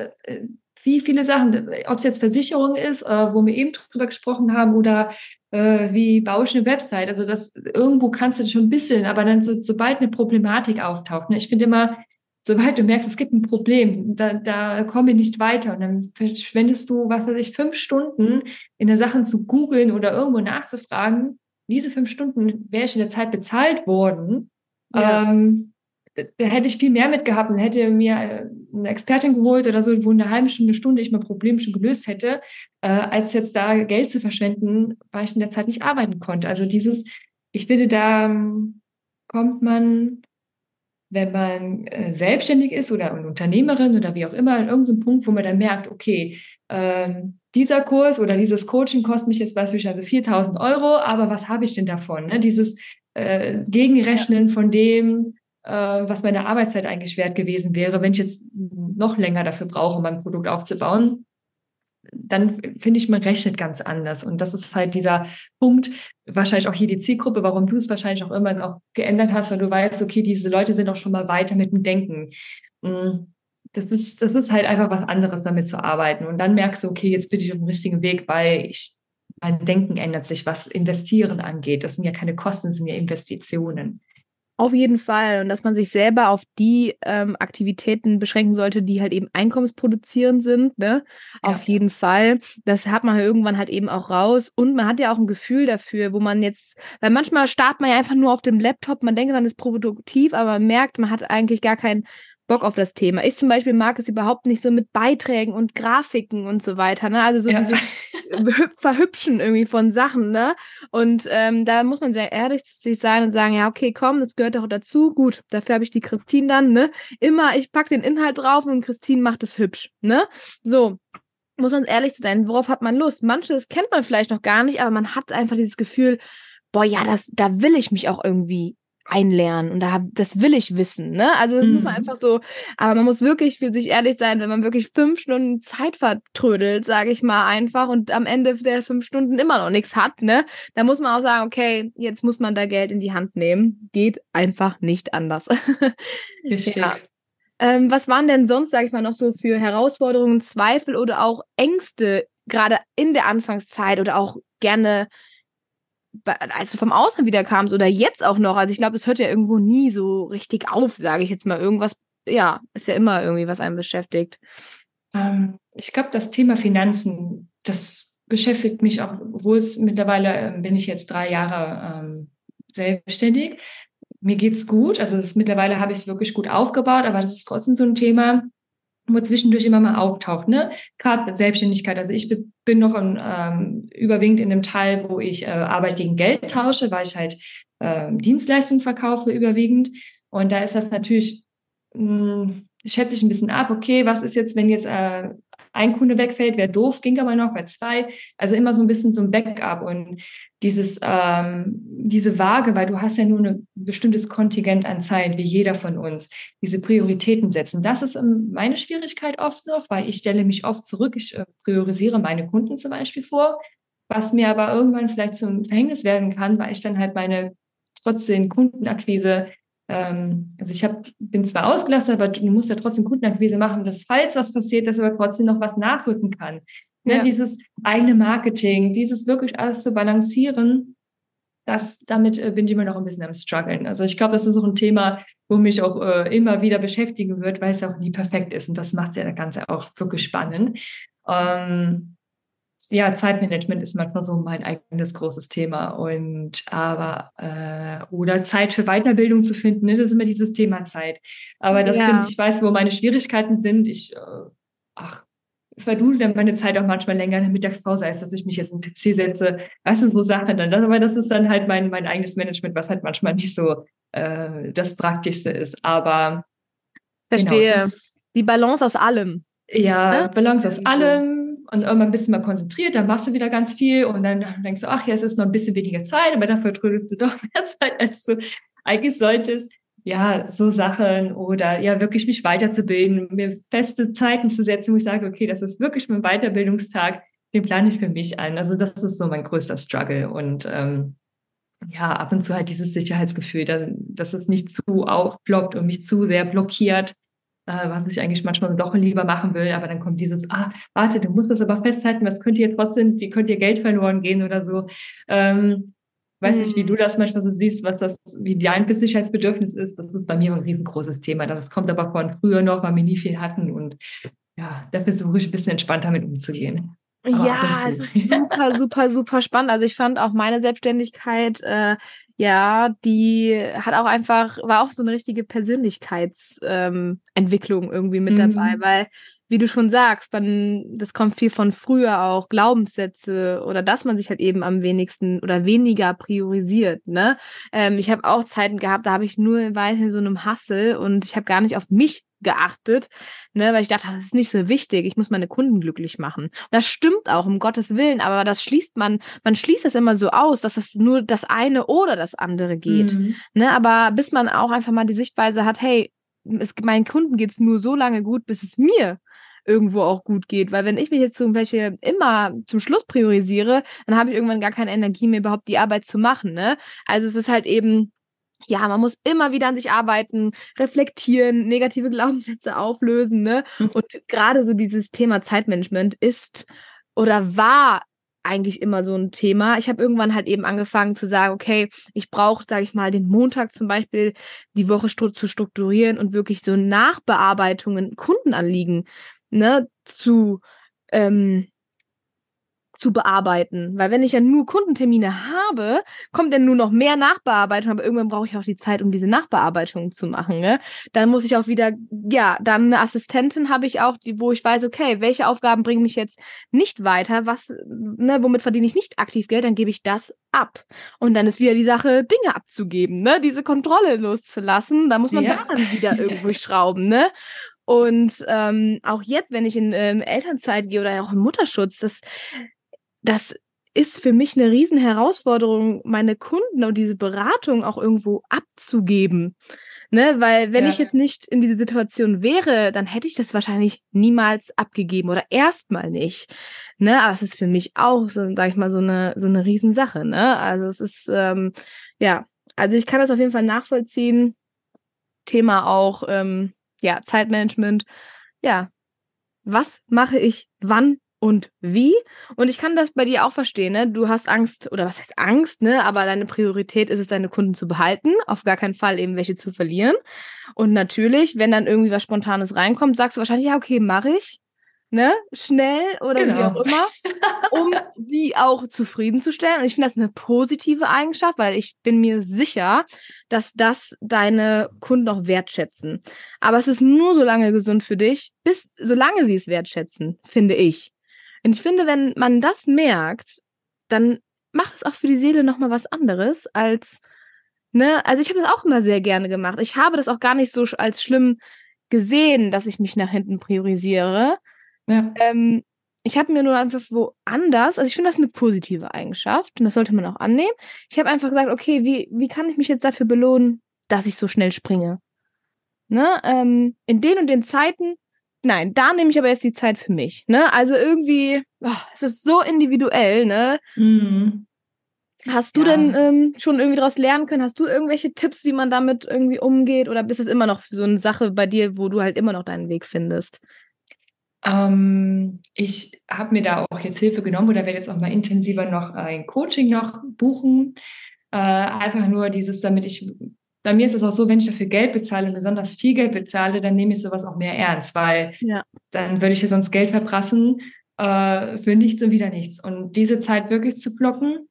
Wie viele Sachen, ob es jetzt Versicherung ist, äh, wo wir eben drüber gesprochen haben, oder äh, wie baue ich eine Website. Also das irgendwo kannst du schon ein bisschen, aber dann so, sobald eine Problematik auftaucht. Ne? Ich finde immer, sobald du merkst, es gibt ein Problem, da, da komme ich nicht weiter und dann verschwendest du, was weiß ich, fünf Stunden in der Sachen zu googeln oder irgendwo nachzufragen. Diese fünf Stunden wäre ich in der Zeit bezahlt worden. Ja. Ähm, da hätte ich viel mehr mitgehabt und hätte mir eine Expertin geholt oder so, wo in einer halben Stunde, Stunde ich mein Problem schon gelöst hätte, äh, als jetzt da Geld zu verschwenden, weil ich in der Zeit nicht arbeiten konnte. Also dieses, ich finde, da ähm, kommt man wenn man äh, selbstständig ist oder eine Unternehmerin oder wie auch immer, an irgendeinem Punkt, wo man dann merkt, okay, ähm, dieser Kurs oder dieses Coaching kostet mich jetzt beispielsweise 4000 Euro, aber was habe ich denn davon? Ne? Dieses äh, Gegenrechnen von dem, äh, was meine Arbeitszeit eigentlich wert gewesen wäre, wenn ich jetzt noch länger dafür brauche, mein Produkt aufzubauen dann finde ich, man rechnet ganz anders. Und das ist halt dieser Punkt, wahrscheinlich auch hier die Zielgruppe, warum du es wahrscheinlich auch immer noch geändert hast, weil du weißt, okay, diese Leute sind auch schon mal weiter mit dem Denken. Mm, das ist, das ist halt einfach was anderes, damit zu arbeiten. Und dann merkst du, okay, jetzt bin ich auf dem richtigen Weg, weil ich, mein Denken ändert sich, was Investieren angeht. Das sind ja keine Kosten, das sind ja Investitionen. Auf jeden Fall. Und dass man sich selber auf die ähm, Aktivitäten beschränken sollte, die halt eben einkommensproduzierend sind. Ne? Ja, auf jeden Fall. Das hat man irgendwann halt eben auch raus. Und man hat ja auch ein Gefühl dafür, wo man jetzt, weil manchmal startet man ja einfach nur auf dem Laptop, man denkt, man ist produktiv, aber man merkt, man hat eigentlich gar keinen Bock auf das Thema. Ich zum Beispiel mag es überhaupt nicht so mit Beiträgen und Grafiken und so weiter. Ne? Also so ja. dieses Verhübschen irgendwie von Sachen. Ne? Und ähm, da muss man sehr ehrlich zu sich sein und sagen, ja, okay, komm, das gehört doch dazu. Gut, dafür habe ich die Christine dann. Ne? Immer, ich packe den Inhalt drauf und Christine macht es hübsch. Ne? So, muss man ehrlich sein, worauf hat man Lust? Manches kennt man vielleicht noch gar nicht, aber man hat einfach dieses Gefühl, boah, ja, das, da will ich mich auch irgendwie einlernen und da das will ich wissen, ne? Also das mhm. muss man einfach so, aber man muss wirklich für sich ehrlich sein, wenn man wirklich fünf Stunden Zeit vertrödelt, sage ich mal einfach und am Ende der fünf Stunden immer noch nichts hat, ne? Da muss man auch sagen, okay, jetzt muss man da Geld in die Hand nehmen, geht einfach nicht anders. Richtig. Ja. Ähm, was waren denn sonst, sage ich mal, noch so für Herausforderungen, Zweifel oder auch Ängste, gerade in der Anfangszeit oder auch gerne als du vom Ausland wieder kamst oder jetzt auch noch, also ich glaube, es hört ja irgendwo nie so richtig auf, sage ich jetzt mal. Irgendwas, ja, ist ja immer irgendwie, was einen beschäftigt. Ähm, ich glaube, das Thema Finanzen, das beschäftigt mich auch, obwohl es mittlerweile äh, bin ich jetzt drei Jahre ähm, selbstständig. Mir geht es gut, also das, mittlerweile habe ich es wirklich gut aufgebaut, aber das ist trotzdem so ein Thema, wo zwischendurch immer mal auftaucht, ne? Gerade Selbstständigkeit. Also ich bin noch in, ähm, überwiegend in einem Teil, wo ich äh, Arbeit gegen Geld tausche, weil ich halt äh, Dienstleistungen verkaufe überwiegend. Und da ist das natürlich, mh, hm, schätze ich ein bisschen ab, okay, was ist jetzt, wenn jetzt äh, ein Kunde wegfällt, wäre doof, ging aber noch bei zwei. Also immer so ein bisschen so ein Backup und dieses, ähm, diese Waage, weil du hast ja nur ein bestimmtes Kontingent an Zeit, wie jeder von uns, diese Prioritäten setzen. Das ist ähm, meine Schwierigkeit oft noch, weil ich stelle mich oft zurück, ich äh, priorisiere meine Kunden zum Beispiel vor, was mir aber irgendwann vielleicht zum Verhängnis werden kann, weil ich dann halt meine trotzdem Kundenakquise ähm, also ich hab, bin zwar ausgelastet, aber du musst ja trotzdem Kundenakquise machen, dass falls was passiert, dass aber trotzdem noch was nachrücken kann. Ne? Ja. Dieses eigene Marketing, dieses wirklich alles zu balancieren, das, damit äh, bin ich immer noch ein bisschen am struggeln. Also ich glaube, das ist auch ein Thema, wo mich auch äh, immer wieder beschäftigen wird, weil es auch nie perfekt ist. Und das macht ja das Ganze auch wirklich spannend. Ähm, ja, Zeitmanagement ist manchmal so mein eigenes großes Thema. Und aber, äh, oder Zeit für Weiterbildung zu finden, ne? das ist immer dieses Thema Zeit. Aber das ja. finde ich, weiß, wo meine Schwierigkeiten sind. Ich, äh, ach, verdudel dann meine Zeit auch manchmal länger in der Mittagspause, als dass ich mich jetzt in den PC setze. Weißt du, so Sachen dann. Aber das ist dann halt mein, mein eigenes Management, was halt manchmal nicht so äh, das Praktischste ist. Aber verstehe. Genau, das, die Balance aus allem. Ja, ne? Balance aus allem und irgendwann bist du mal konzentriert, dann machst du wieder ganz viel und dann denkst du, ach, es ist mal ein bisschen weniger Zeit, aber dann vertrödelst du doch mehr Zeit, als du eigentlich solltest ja, so Sachen oder ja, wirklich mich weiterzubilden, mir feste Zeiten zu setzen, wo ich sage, okay, das ist wirklich mein Weiterbildungstag, den plane ich für mich ein. Also das ist so mein größter Struggle und ähm, ja, ab und zu halt dieses Sicherheitsgefühl, dass es nicht zu aufploppt und mich zu sehr blockiert, äh, was ich eigentlich manchmal doch lieber machen will, aber dann kommt dieses, ah, warte, du musst das aber festhalten, was könnte ihr trotzdem, die könnt ihr Geld verloren gehen oder so. Ähm, weiß nicht, wie du mhm. das manchmal so siehst, was das, wie dein Sicherheitsbedürfnis ist. Das ist bei mir ein riesengroßes Thema. Das kommt aber von früher noch, weil wir nie viel hatten und ja, da versuche ich ein bisschen entspannter mit umzugehen. Aber ja, es ist super, super, super spannend. Also ich fand auch meine Selbstständigkeit, äh, ja, die hat auch einfach, war auch so eine richtige Persönlichkeitsentwicklung ähm, irgendwie mit mhm. dabei, weil wie du schon sagst, man, das kommt viel von früher auch, Glaubenssätze oder dass man sich halt eben am wenigsten oder weniger priorisiert. Ne? Ähm, ich habe auch Zeiten gehabt, da habe ich nur weiter in so einem Hassel und ich habe gar nicht auf mich geachtet, ne, weil ich dachte, das ist nicht so wichtig, ich muss meine Kunden glücklich machen. Das stimmt auch, um Gottes Willen, aber das schließt man, man schließt das immer so aus, dass es nur das eine oder das andere geht. Mhm. Ne, aber bis man auch einfach mal die Sichtweise hat, hey, es, meinen Kunden geht es nur so lange gut, bis es mir irgendwo auch gut geht. Weil wenn ich mich jetzt zum Beispiel immer zum Schluss priorisiere, dann habe ich irgendwann gar keine Energie mehr, überhaupt die Arbeit zu machen. Ne? Also es ist halt eben ja, man muss immer wieder an sich arbeiten, reflektieren, negative Glaubenssätze auflösen, ne? Mhm. Und gerade so dieses Thema Zeitmanagement ist oder war eigentlich immer so ein Thema. Ich habe irgendwann halt eben angefangen zu sagen, okay, ich brauche, sage ich mal, den Montag zum Beispiel die Woche zu strukturieren und wirklich so Nachbearbeitungen, Kundenanliegen ne, zu, ähm, zu bearbeiten. Weil wenn ich ja nur Kundentermine habe, kommt dann nur noch mehr Nachbearbeitung, aber irgendwann brauche ich auch die Zeit, um diese Nachbearbeitung zu machen. Ne? Dann muss ich auch wieder, ja, dann eine Assistentin habe ich auch, die, wo ich weiß, okay, welche Aufgaben bringen mich jetzt nicht weiter, was, ne, womit verdiene ich nicht aktiv Geld, dann gebe ich das ab. Und dann ist wieder die Sache, Dinge abzugeben, ne? Diese Kontrolle loszulassen. Da muss man ja. dann wieder irgendwo schrauben, ne? Und ähm, auch jetzt, wenn ich in ähm, Elternzeit gehe oder auch im Mutterschutz, das, das ist für mich eine riesen Herausforderung, meine Kunden und diese Beratung auch irgendwo abzugeben. Ne, weil wenn ja. ich jetzt nicht in diese Situation wäre, dann hätte ich das wahrscheinlich niemals abgegeben oder erstmal nicht. Ne, aber es ist für mich auch so, sag ich mal, so eine so eine Riesensache. Ne, also es ist ähm, ja, also ich kann das auf jeden Fall nachvollziehen. Thema auch ähm, ja, Zeitmanagement. Ja, was mache ich wann und wie? Und ich kann das bei dir auch verstehen, ne? Du hast Angst, oder was heißt Angst, ne? Aber deine Priorität ist es, deine Kunden zu behalten, auf gar keinen Fall eben welche zu verlieren. Und natürlich, wenn dann irgendwie was Spontanes reinkommt, sagst du wahrscheinlich, ja, okay, mache ich ne, schnell oder genau. wie auch immer, um die auch zufriedenzustellen. Und ich finde das eine positive Eigenschaft, weil ich bin mir sicher, dass das deine Kunden auch wertschätzen. Aber es ist nur so lange gesund für dich, bis solange sie es wertschätzen, finde ich. Und ich finde, wenn man das merkt, dann macht es auch für die Seele nochmal was anderes als, ne, also ich habe das auch immer sehr gerne gemacht. Ich habe das auch gar nicht so als schlimm gesehen, dass ich mich nach hinten priorisiere, ja. Ähm, ich habe mir nur einfach woanders, also ich finde das eine positive Eigenschaft und das sollte man auch annehmen. Ich habe einfach gesagt, okay, wie, wie kann ich mich jetzt dafür belohnen, dass ich so schnell springe? Ne? Ähm, in den und den Zeiten, nein, da nehme ich aber jetzt die Zeit für mich. Ne? Also irgendwie, oh, es ist so individuell, ne? Mhm. Hast du ja. denn ähm, schon irgendwie daraus lernen können? Hast du irgendwelche Tipps, wie man damit irgendwie umgeht? Oder bist es immer noch so eine Sache bei dir, wo du halt immer noch deinen Weg findest? Ähm, ich habe mir da auch jetzt Hilfe genommen oder werde jetzt auch mal intensiver noch ein Coaching noch buchen. Äh, einfach nur dieses, damit ich, bei mir ist es auch so, wenn ich dafür Geld bezahle und besonders viel Geld bezahle, dann nehme ich sowas auch mehr ernst, weil ja. dann würde ich ja sonst Geld verprassen äh, für nichts und wieder nichts. Und diese Zeit wirklich zu blocken,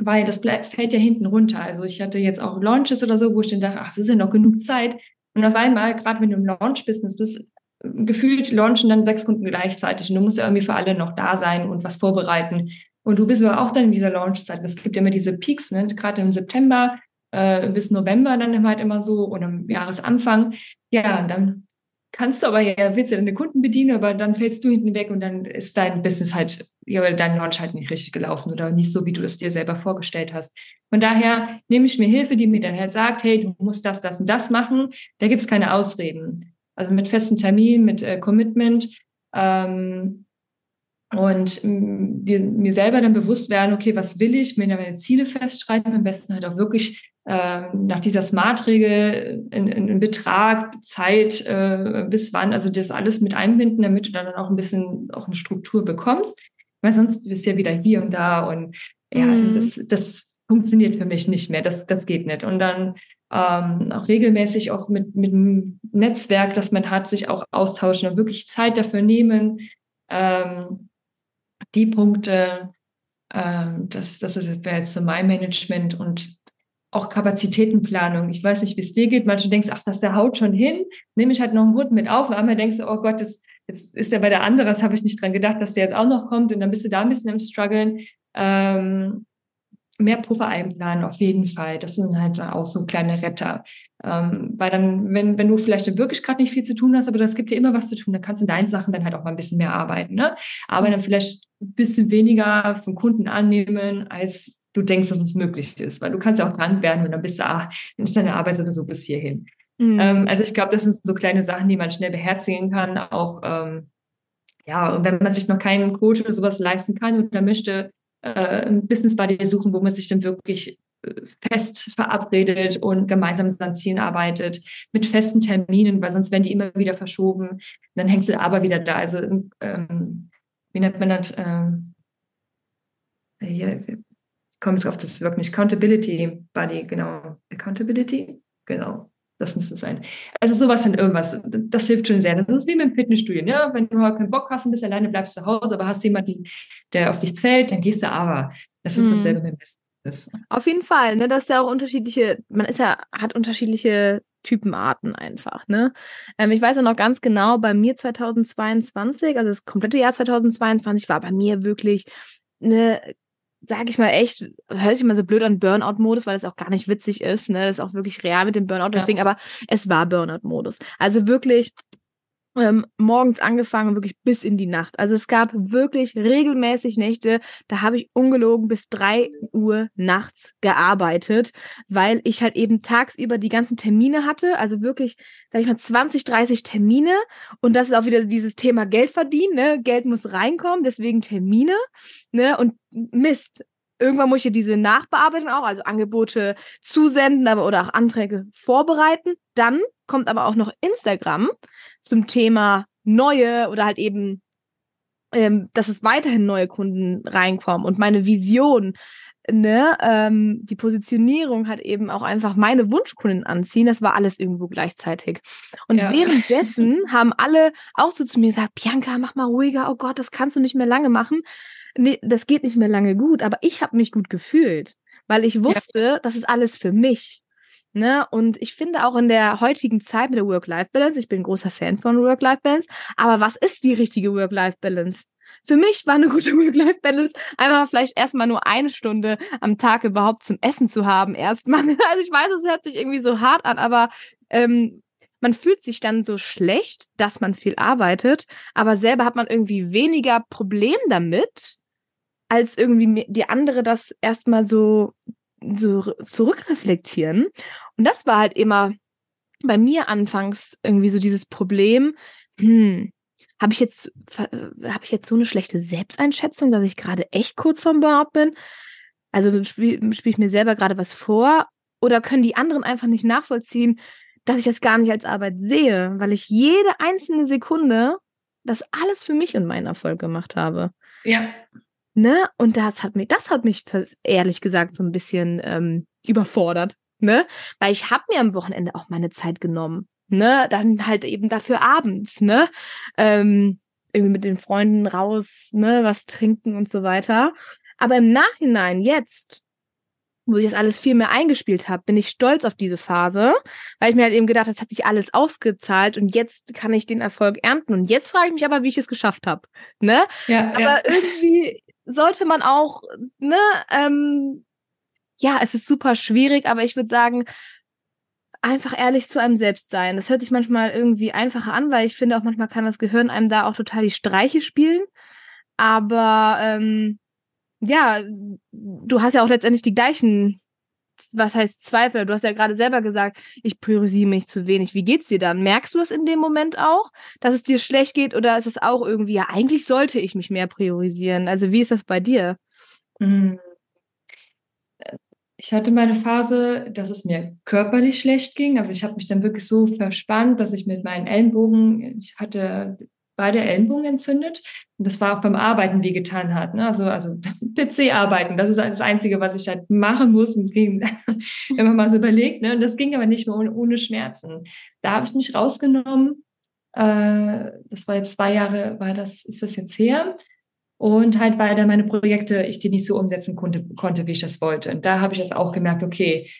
weil das fällt ja hinten runter. Also ich hatte jetzt auch Launches oder so, wo ich dann dachte, ach, es ist ja noch genug Zeit. Und auf einmal, gerade wenn du im Launch-Business bist, gefühlt launchen dann sechs Kunden gleichzeitig und du musst ja irgendwie für alle noch da sein und was vorbereiten. Und du bist aber auch dann in dieser Launchzeit. Es gibt ja immer diese Peaks, ne? gerade im September äh, bis November dann halt immer so oder am Jahresanfang. Ja, dann kannst du aber ja, willst ja deine Kunden bedienen, aber dann fällst du hinten weg und dann ist dein Business halt, ja, dein Launch halt nicht richtig gelaufen oder nicht so, wie du es dir selber vorgestellt hast. Von daher nehme ich mir Hilfe, die mir dann halt sagt, hey, du musst das, das und das machen. Da gibt es keine Ausreden. Also mit festen Terminen, mit äh, Commitment. Ähm, und die, mir selber dann bewusst werden, okay, was will ich, mir dann meine Ziele festschreiben, am besten halt auch wirklich äh, nach dieser Smart-Regel in, in, in, Betrag, Zeit, äh, bis wann, also das alles mit einbinden, damit du dann auch ein bisschen auch eine Struktur bekommst, weil sonst bist du ja wieder hier und da und ja, mm. das, das funktioniert für mich nicht mehr, das, das geht nicht. Und dann ähm, auch regelmäßig auch mit, mit dem Netzwerk, das man hat, sich auch austauschen und wirklich Zeit dafür nehmen, ähm, die Punkte, ähm, das, das ist wäre jetzt so mein Management und auch Kapazitätenplanung. Ich weiß nicht, wie es dir geht. Manche denkst, ach, das der haut schon hin, nehme ich halt noch einen Hund mit auf. Und einmal denkst du, oh Gott, das, jetzt ist ja bei der andere, das habe ich nicht dran gedacht, dass der jetzt auch noch kommt. Und dann bist du da ein bisschen im Struggeln. Ähm, mehr Puffer einplanen, auf jeden Fall. Das sind halt auch so kleine Retter. Ähm, weil dann, wenn, wenn du vielleicht wirklich gerade nicht viel zu tun hast, aber das gibt dir immer was zu tun, dann kannst du in deinen Sachen dann halt auch mal ein bisschen mehr arbeiten. Ne? Aber dann vielleicht ein bisschen weniger von Kunden annehmen, als du denkst, dass es möglich ist. Weil du kannst ja auch dran werden und dann bist du, ach, dann ist deine Arbeit sowieso bis hierhin. Mhm. Ähm, also ich glaube, das sind so kleine Sachen, die man schnell beherzigen kann. Auch ähm, ja, und wenn man sich noch keinen Coach oder sowas leisten kann oder möchte, ein Business Buddy suchen, wo man sich dann wirklich äh, fest verabredet und gemeinsam an Zielen arbeitet, mit festen Terminen, weil sonst werden die immer wieder verschoben. Dann hängst du aber wieder da. Also, ähm, wie nennt man das? Ähm, hier, ich komme jetzt auf das Wort nicht. Accountability Buddy, genau. Accountability? Genau. Das müsste es sein. Also sowas dann irgendwas, das hilft schon sehr. Das ist wie mit dem Fitnessstudio. Ja? Wenn du keinen Bock hast und bist alleine, bleibst du zu Hause, aber hast jemanden, der auf dich zählt, dann gehst du aber. Das ist mhm. dasselbe mit Business. Auf jeden Fall, ne? Das ist ja auch unterschiedliche, man ist ja, hat unterschiedliche Typenarten einfach, ne? Ähm, ich weiß ja noch ganz genau, bei mir 2022, also das komplette Jahr 2022 war bei mir wirklich eine sag ich mal echt, hört sich mal so blöd an Burnout-Modus, weil es auch gar nicht witzig ist. Ne? Das ist auch wirklich real mit dem Burnout. Deswegen, ja. aber es war Burnout-Modus. Also wirklich ähm, morgens angefangen, wirklich bis in die Nacht. Also es gab wirklich regelmäßig Nächte, da habe ich ungelogen bis drei Uhr nachts gearbeitet, weil ich halt eben tagsüber die ganzen Termine hatte, also wirklich, sag ich mal, 20, 30 Termine und das ist auch wieder dieses Thema Geld verdienen, ne? Geld muss reinkommen, deswegen Termine, ne? Und Mist, irgendwann muss ich diese Nachbearbeitung auch, also Angebote zusenden aber, oder auch Anträge vorbereiten. Dann kommt aber auch noch Instagram zum Thema neue oder halt eben, ähm, dass es weiterhin neue Kunden reinkommen und meine Vision. Ne, ähm, die Positionierung hat eben auch einfach meine Wunschkunden anziehen. Das war alles irgendwo gleichzeitig. Und ja. währenddessen haben alle auch so zu mir gesagt, Bianca, mach mal ruhiger, oh Gott, das kannst du nicht mehr lange machen nee, das geht nicht mehr lange gut, aber ich habe mich gut gefühlt, weil ich wusste, ja. das ist alles für mich. Ne? Und ich finde auch in der heutigen Zeit mit der Work-Life-Balance, ich bin großer Fan von Work-Life-Balance, aber was ist die richtige Work-Life-Balance? Für mich war eine gute Work-Life-Balance einfach vielleicht erstmal nur eine Stunde am Tag überhaupt zum Essen zu haben. Erstmal. Also ich weiß, es hört sich irgendwie so hart an, aber ähm, man fühlt sich dann so schlecht, dass man viel arbeitet, aber selber hat man irgendwie weniger Problem damit, als irgendwie die andere das erstmal so, so zurückreflektieren. Und das war halt immer bei mir anfangs irgendwie so dieses Problem, hm, habe ich jetzt habe ich jetzt so eine schlechte Selbsteinschätzung, dass ich gerade echt kurz vorm Burnout bin? Also spiele spiel ich mir selber gerade was vor oder können die anderen einfach nicht nachvollziehen, dass ich das gar nicht als Arbeit sehe, weil ich jede einzelne Sekunde das alles für mich und meinen Erfolg gemacht habe. Ja. Ne? Und das hat mich, das hat mich ehrlich gesagt so ein bisschen ähm, überfordert. Ne? Weil ich habe mir am Wochenende auch meine Zeit genommen. Ne? Dann halt eben dafür abends, ne? Ähm, irgendwie mit den Freunden raus, ne, was trinken und so weiter. Aber im Nachhinein, jetzt, wo ich das alles viel mehr eingespielt habe, bin ich stolz auf diese Phase, weil ich mir halt eben gedacht, das hat sich alles ausgezahlt und jetzt kann ich den Erfolg ernten. Und jetzt frage ich mich aber, wie ich es geschafft habe. Ne? Ja, aber ja. irgendwie sollte man auch, ne, ähm, ja, es ist super schwierig, aber ich würde sagen, einfach ehrlich zu einem selbst sein. Das hört sich manchmal irgendwie einfacher an, weil ich finde auch manchmal kann das Gehirn einem da auch total die Streiche spielen. Aber ähm, ja, du hast ja auch letztendlich die gleichen, was heißt Zweifel? Du hast ja gerade selber gesagt, ich priorisiere mich zu wenig. Wie geht's dir dann? Merkst du das in dem Moment auch, dass es dir schlecht geht oder ist es auch irgendwie, ja, eigentlich sollte ich mich mehr priorisieren? Also wie ist das bei dir? Mhm ich hatte meine Phase, dass es mir körperlich schlecht ging. Also ich habe mich dann wirklich so verspannt, dass ich mit meinen Ellenbogen, ich hatte beide Ellenbogen entzündet. Und das war auch beim Arbeiten wie getan hat. Ne? Also, also PC-Arbeiten, das ist das Einzige, was ich halt machen muss. Wenn man mal so überlegt. Ne? Und das ging aber nicht mehr ohne, ohne Schmerzen. Da habe ich mich rausgenommen. Äh, das war jetzt zwei Jahre, war das, ist das jetzt her? und halt weil da meine Projekte ich die nicht so umsetzen konnte, konnte wie ich das wollte. Und da habe ich das auch gemerkt, okay,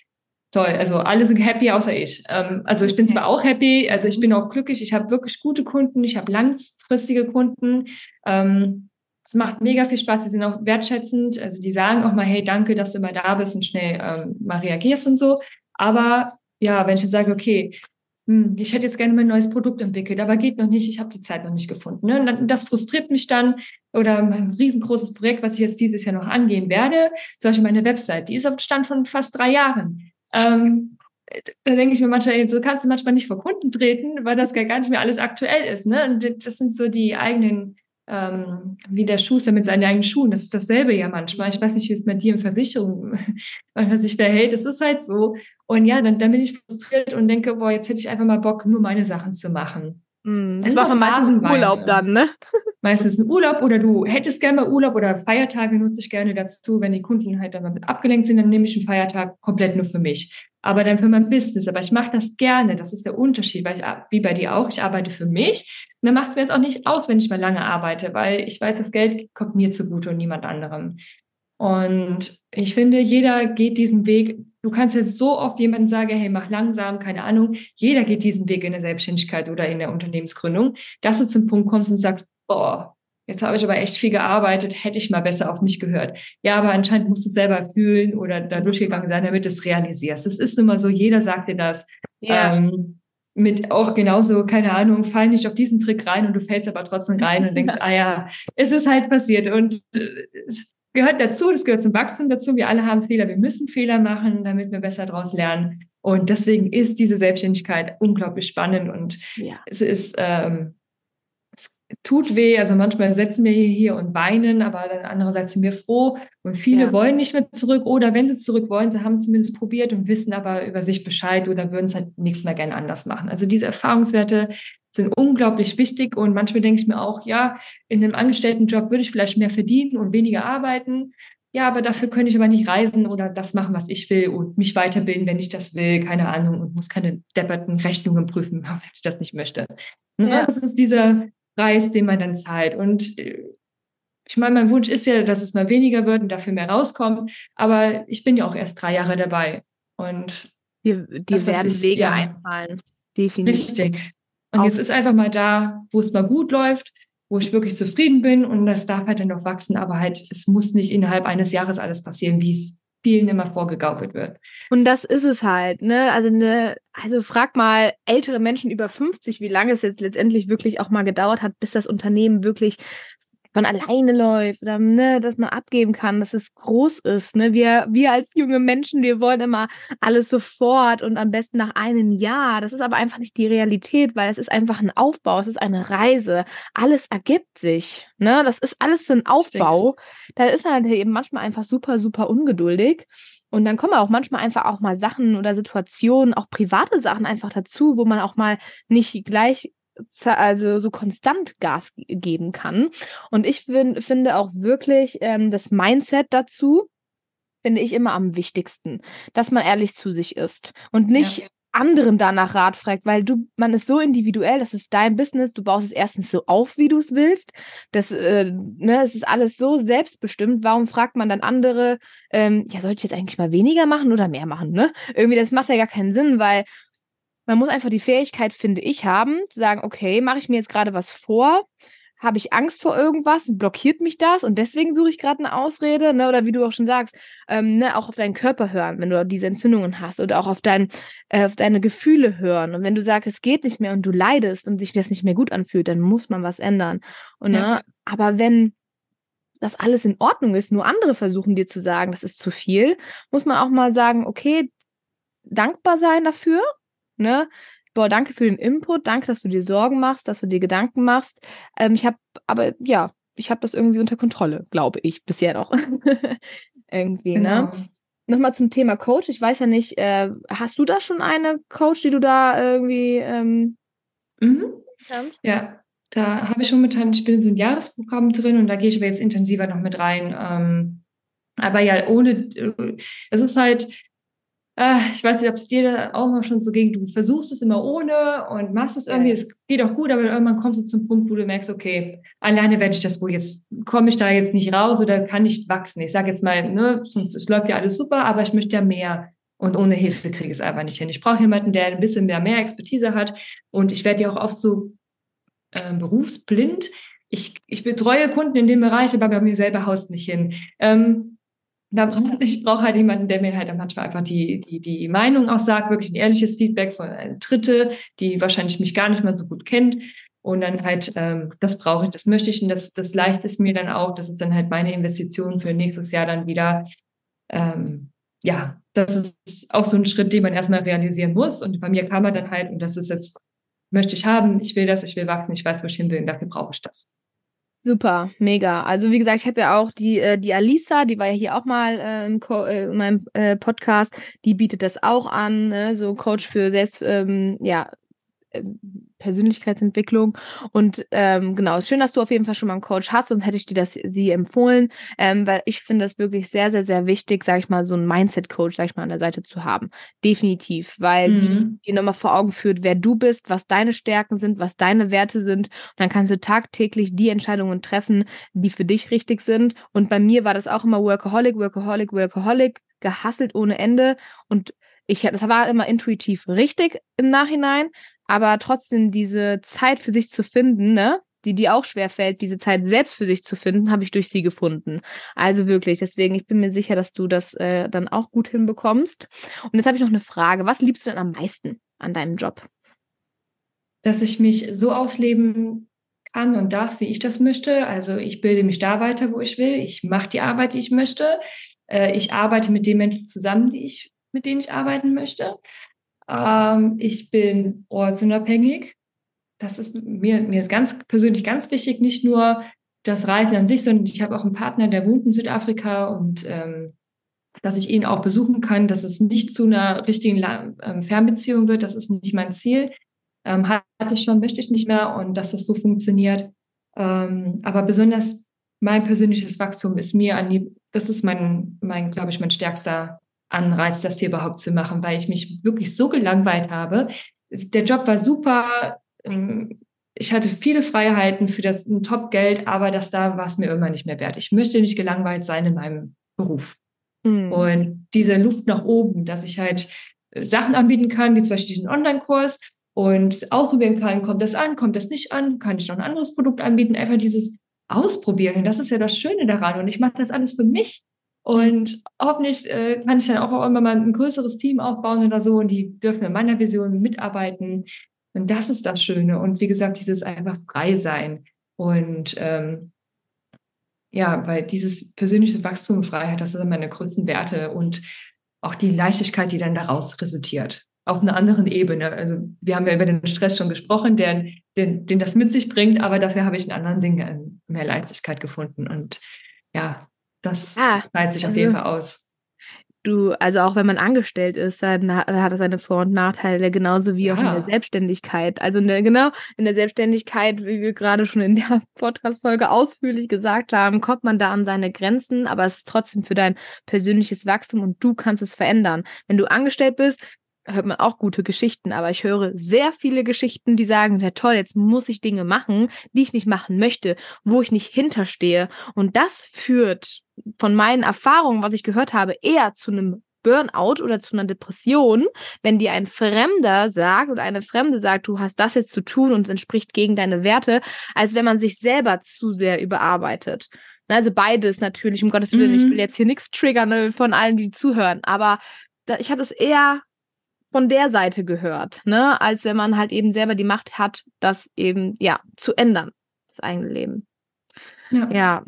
toll, also alle sind happy außer ich. Ähm, also ich bin zwar auch happy, also ich bin auch glücklich, ich habe wirklich gute Kunden, ich habe langfristige Kunden. Ähm, es macht mega viel Spaß, sie sind auch wertschätzend, also die sagen auch mal, hey, danke, dass du immer da bist und schnell ähm, mal reagierst und so. Aber ja, wenn ich jetzt sage, okay, hm, ich hätte jetzt gerne mein neues Produkt entwickelt, aber geht noch nicht, ich habe die Zeit noch nicht gefunden. Ne? Und das frustriert mich dann. Oder mein riesengroßes Projekt, was ich jetzt dieses Jahr noch angehen werde, zum Beispiel meine Website, die ist auf Stand von fast drei Jahren. Ähm, da denke ich mir manchmal, so kannst du manchmal nicht vor Kunden treten, weil das gar nicht mehr alles aktuell ist. Ne? Und das sind so die eigenen ähm, wie der Schuster mit seinen eigenen Schuhen. Das ist dasselbe ja manchmal. Ich weiß nicht, wie es mit dir in Versicherung manchmal sich verhält. Es ist halt so. Und ja, dann, dann bin ich frustriert und denke, boah, jetzt hätte ich einfach mal Bock, nur meine Sachen zu machen. Mm, das machen meistens Urlaub dann, ne? Meistens ein Urlaub oder du hättest gerne mal Urlaub oder Feiertage nutze ich gerne dazu. Wenn die Kunden halt damit abgelenkt sind, dann nehme ich einen Feiertag komplett nur für mich aber dann für mein Business. Aber ich mache das gerne. Das ist der Unterschied, weil ich, wie bei dir auch, ich arbeite für mich. Und dann macht es mir jetzt auch nicht aus, wenn ich mal lange arbeite, weil ich weiß, das Geld kommt mir zugute und niemand anderem. Und ich finde, jeder geht diesen Weg. Du kannst jetzt so oft jemandem sagen, hey, mach langsam, keine Ahnung. Jeder geht diesen Weg in der Selbstständigkeit oder in der Unternehmensgründung, dass du zum Punkt kommst und sagst, boah, Jetzt habe ich aber echt viel gearbeitet, hätte ich mal besser auf mich gehört. Ja, aber anscheinend musst du es selber fühlen oder da durchgegangen sein, damit du es realisierst. Das ist immer so, jeder sagt dir das. Ja. Ähm, mit auch genauso, keine Ahnung, fall nicht auf diesen Trick rein und du fällst aber trotzdem rein und denkst, ah ja, es ist halt passiert und äh, gehört dazu, das gehört zum Wachstum dazu. Wir alle haben Fehler, wir müssen Fehler machen, damit wir besser daraus lernen. Und deswegen ist diese Selbstständigkeit unglaublich spannend und ja. es ist ähm, tut weh. Also manchmal setzen wir hier und weinen, aber dann andererseits sind wir froh. Und viele ja. wollen nicht mehr zurück oder wenn sie zurück wollen, sie haben es zumindest probiert und wissen aber über sich Bescheid oder würden es halt nächstes Mal gerne anders machen. Also diese Erfahrungswerte sind unglaublich wichtig und manchmal denke ich mir auch, ja, in einem Angestelltenjob würde ich vielleicht mehr verdienen und weniger arbeiten. Ja, aber dafür könnte ich aber nicht reisen oder das machen, was ich will und mich weiterbilden, wenn ich das will, keine Ahnung, und muss keine depperten Rechnungen prüfen, wenn ich das nicht möchte. Ja. Das ist dieser Preis, den man dann zahlt. Und äh, ich meine, mein Wunsch ist ja, dass es mal weniger wird und dafür mehr rauskommt. Aber ich bin ja auch erst drei Jahre dabei. Und die, die werden ich, Wege ja, einfallen. Definitiv. Richtig. Und jetzt ist einfach mal da, wo es mal gut läuft, wo ich wirklich zufrieden bin und das darf halt dann noch wachsen, aber halt, es muss nicht innerhalb eines Jahres alles passieren, wie es vielen immer vorgegaukelt wird. Und das ist es halt, ne? Also ne, also frag mal ältere Menschen über 50, wie lange es jetzt letztendlich wirklich auch mal gedauert hat, bis das Unternehmen wirklich von alleine läuft oder ne, dass man abgeben kann, dass es groß ist. Ne? Wir, wir als junge Menschen, wir wollen immer alles sofort und am besten nach einem Jahr. Das ist aber einfach nicht die Realität, weil es ist einfach ein Aufbau, es ist eine Reise. Alles ergibt sich. Ne? Das ist alles ein Aufbau. Da ist halt eben manchmal einfach super, super ungeduldig. Und dann kommen auch manchmal einfach auch mal Sachen oder Situationen, auch private Sachen einfach dazu, wo man auch mal nicht gleich also so konstant Gas geben kann. Und ich find, finde auch wirklich ähm, das Mindset dazu, finde ich immer am wichtigsten, dass man ehrlich zu sich ist und nicht ja. anderen danach Rat fragt, weil du, man ist so individuell, das ist dein Business, du baust es erstens so auf, wie du es willst, das, äh, ne, es ist alles so selbstbestimmt, warum fragt man dann andere, ähm, ja, sollte ich jetzt eigentlich mal weniger machen oder mehr machen, ne? Irgendwie, das macht ja gar keinen Sinn, weil man muss einfach die Fähigkeit, finde ich, haben, zu sagen, okay, mache ich mir jetzt gerade was vor, habe ich Angst vor irgendwas, blockiert mich das und deswegen suche ich gerade eine Ausrede, ne? Oder wie du auch schon sagst, ähm, ne, auch auf deinen Körper hören, wenn du diese Entzündungen hast oder auch auf, dein, äh, auf deine Gefühle hören. Und wenn du sagst, es geht nicht mehr und du leidest und sich das nicht mehr gut anfühlt, dann muss man was ändern. Und, ja. ne, aber wenn das alles in Ordnung ist, nur andere versuchen dir zu sagen, das ist zu viel, muss man auch mal sagen, okay, dankbar sein dafür, ne? boah, danke für den Input, danke, dass du dir Sorgen machst, dass du dir Gedanken machst. Ähm, ich habe, aber ja, ich habe das irgendwie unter Kontrolle, glaube ich, bisher noch. irgendwie, ne? genau. ne? Nochmal zum Thema Coach. Ich weiß ja nicht, äh, hast du da schon eine Coach, die du da irgendwie ähm, mhm. kannst? Ja, da habe ich momentan, ich bin in so ein Jahresprogramm drin und da gehe ich aber jetzt intensiver noch mit rein. Ähm, aber ja, ohne, äh, es ist halt, äh, ich weiß nicht, ob es dir auch mal schon so ging, du versuchst es immer ohne und machst es irgendwie, ja. es geht auch gut, aber irgendwann kommst du zum Punkt, wo du merkst, okay, alleine werde ich das wohl jetzt, komme ich da jetzt nicht raus oder kann nicht wachsen. Ich sage jetzt mal, ne, sonst es läuft ja alles super, aber ich möchte ja mehr. Und ohne Hilfe kriege ich es einfach nicht hin. Ich brauche jemanden, der ein bisschen mehr, mehr Expertise hat. Und ich werde ja auch oft so äh, berufsblind. Ich, ich betreue Kunden in dem Bereich, aber bei mir selber haust nicht hin. Ähm, da brauch, ich brauche halt jemanden, der mir halt manchmal einfach die, die, die Meinung auch sagt, wirklich ein ehrliches Feedback von einer Dritte, die wahrscheinlich mich gar nicht mal so gut kennt. Und dann halt, ähm, das brauche ich, das möchte ich und das, das leicht ist mir dann auch. Das ist dann halt meine Investition für nächstes Jahr dann wieder. Ähm, ja, das ist auch so ein Schritt, den man erstmal realisieren muss. Und bei mir kam er dann halt, und das ist jetzt, möchte ich haben, ich will das, ich will wachsen, ich weiß, wo ich hin will, und dafür brauche ich das. Super, mega. Also wie gesagt, ich habe ja auch die, äh, die Alisa, die war ja hier auch mal äh, im äh, in meinem äh, Podcast, die bietet das auch an, ne? so Coach für Selbst, ähm, ja, Persönlichkeitsentwicklung. Und ähm, genau, schön, dass du auf jeden Fall schon mal einen Coach hast, sonst hätte ich dir das sie empfohlen, ähm, weil ich finde das wirklich sehr, sehr, sehr wichtig, sage ich mal, so einen Mindset-Coach, sage ich mal, an der Seite zu haben. Definitiv, weil mhm. die dir nochmal vor Augen führt, wer du bist, was deine Stärken sind, was deine Werte sind. Und dann kannst du tagtäglich die Entscheidungen treffen, die für dich richtig sind. Und bei mir war das auch immer Workaholic, Workaholic, Workaholic, gehasselt ohne Ende und ich, das war immer intuitiv richtig im Nachhinein, aber trotzdem diese Zeit für sich zu finden, ne? die dir auch schwer fällt, diese Zeit selbst für sich zu finden, habe ich durch sie gefunden. Also wirklich, deswegen, ich bin mir sicher, dass du das äh, dann auch gut hinbekommst. Und jetzt habe ich noch eine Frage. Was liebst du denn am meisten an deinem Job? Dass ich mich so ausleben kann und darf, wie ich das möchte. Also ich bilde mich da weiter, wo ich will. Ich mache die Arbeit, die ich möchte. Äh, ich arbeite mit den Menschen zusammen, die ich, mit denen ich arbeiten möchte. Ähm, ich bin ortsunabhängig. Das ist mir, mir ist ganz persönlich ganz wichtig, nicht nur das Reisen an sich, sondern ich habe auch einen Partner, der wohnt in Südafrika und ähm, dass ich ihn auch besuchen kann, dass es nicht zu einer richtigen ähm, Fernbeziehung wird, das ist nicht mein Ziel. Ähm, hatte ich schon, möchte ich nicht mehr und dass das so funktioniert. Ähm, aber besonders mein persönliches Wachstum ist mir an das ist mein, mein, glaube ich, mein stärkster Anreiz, das hier überhaupt zu machen, weil ich mich wirklich so gelangweilt habe. Der Job war super. Ähm, ich hatte viele Freiheiten für das Top-Geld, aber das da war es mir immer nicht mehr wert. Ich möchte nicht gelangweilt sein in meinem Beruf. Mhm. Und diese Luft nach oben, dass ich halt äh, Sachen anbieten kann, wie zum Beispiel diesen Online-Kurs und auch üben kann, kommt das an, kommt das nicht an, kann ich noch ein anderes Produkt anbieten, einfach dieses Ausprobieren. Und das ist ja das Schöne daran. Und ich mache das alles für mich. Und hoffentlich äh, kann ich dann auch immer mal ein größeres Team aufbauen oder so und die dürfen in meiner Vision mitarbeiten. Und das ist das Schöne. Und wie gesagt, dieses einfach frei sein. Und ähm, ja, weil dieses persönliche Wachstum und Freiheit, das sind meine größten Werte und auch die Leichtigkeit, die dann daraus resultiert. Auf einer anderen Ebene. Also wir haben ja über den Stress schon gesprochen, der, den, den das mit sich bringt, aber dafür habe ich in anderen Dingen mehr Leichtigkeit gefunden. Und ja, das ah, zahlt sich auf also, jeden Fall aus. du, also auch wenn man angestellt ist, dann hat es seine Vor- und Nachteile, genauso wie ja. auch in der Selbstständigkeit. Also in der, genau, in der Selbstständigkeit, wie wir gerade schon in der Podcast-Folge ausführlich gesagt haben, kommt man da an seine Grenzen, aber es ist trotzdem für dein persönliches Wachstum und du kannst es verändern. Wenn du angestellt bist, hört man auch gute Geschichten, aber ich höre sehr viele Geschichten, die sagen, ja toll, jetzt muss ich Dinge machen, die ich nicht machen möchte, wo ich nicht hinterstehe. Und das führt von meinen Erfahrungen, was ich gehört habe, eher zu einem Burnout oder zu einer Depression, wenn dir ein Fremder sagt oder eine Fremde sagt, du hast das jetzt zu tun und es entspricht gegen deine Werte, als wenn man sich selber zu sehr überarbeitet. Also beides natürlich, um Gottes Willen. Mhm. Ich will jetzt hier nichts triggern ne, von allen, die zuhören, aber ich habe es eher von der Seite gehört, ne, als wenn man halt eben selber die Macht hat, das eben, ja, zu ändern, das eigene Leben. Ja. ja.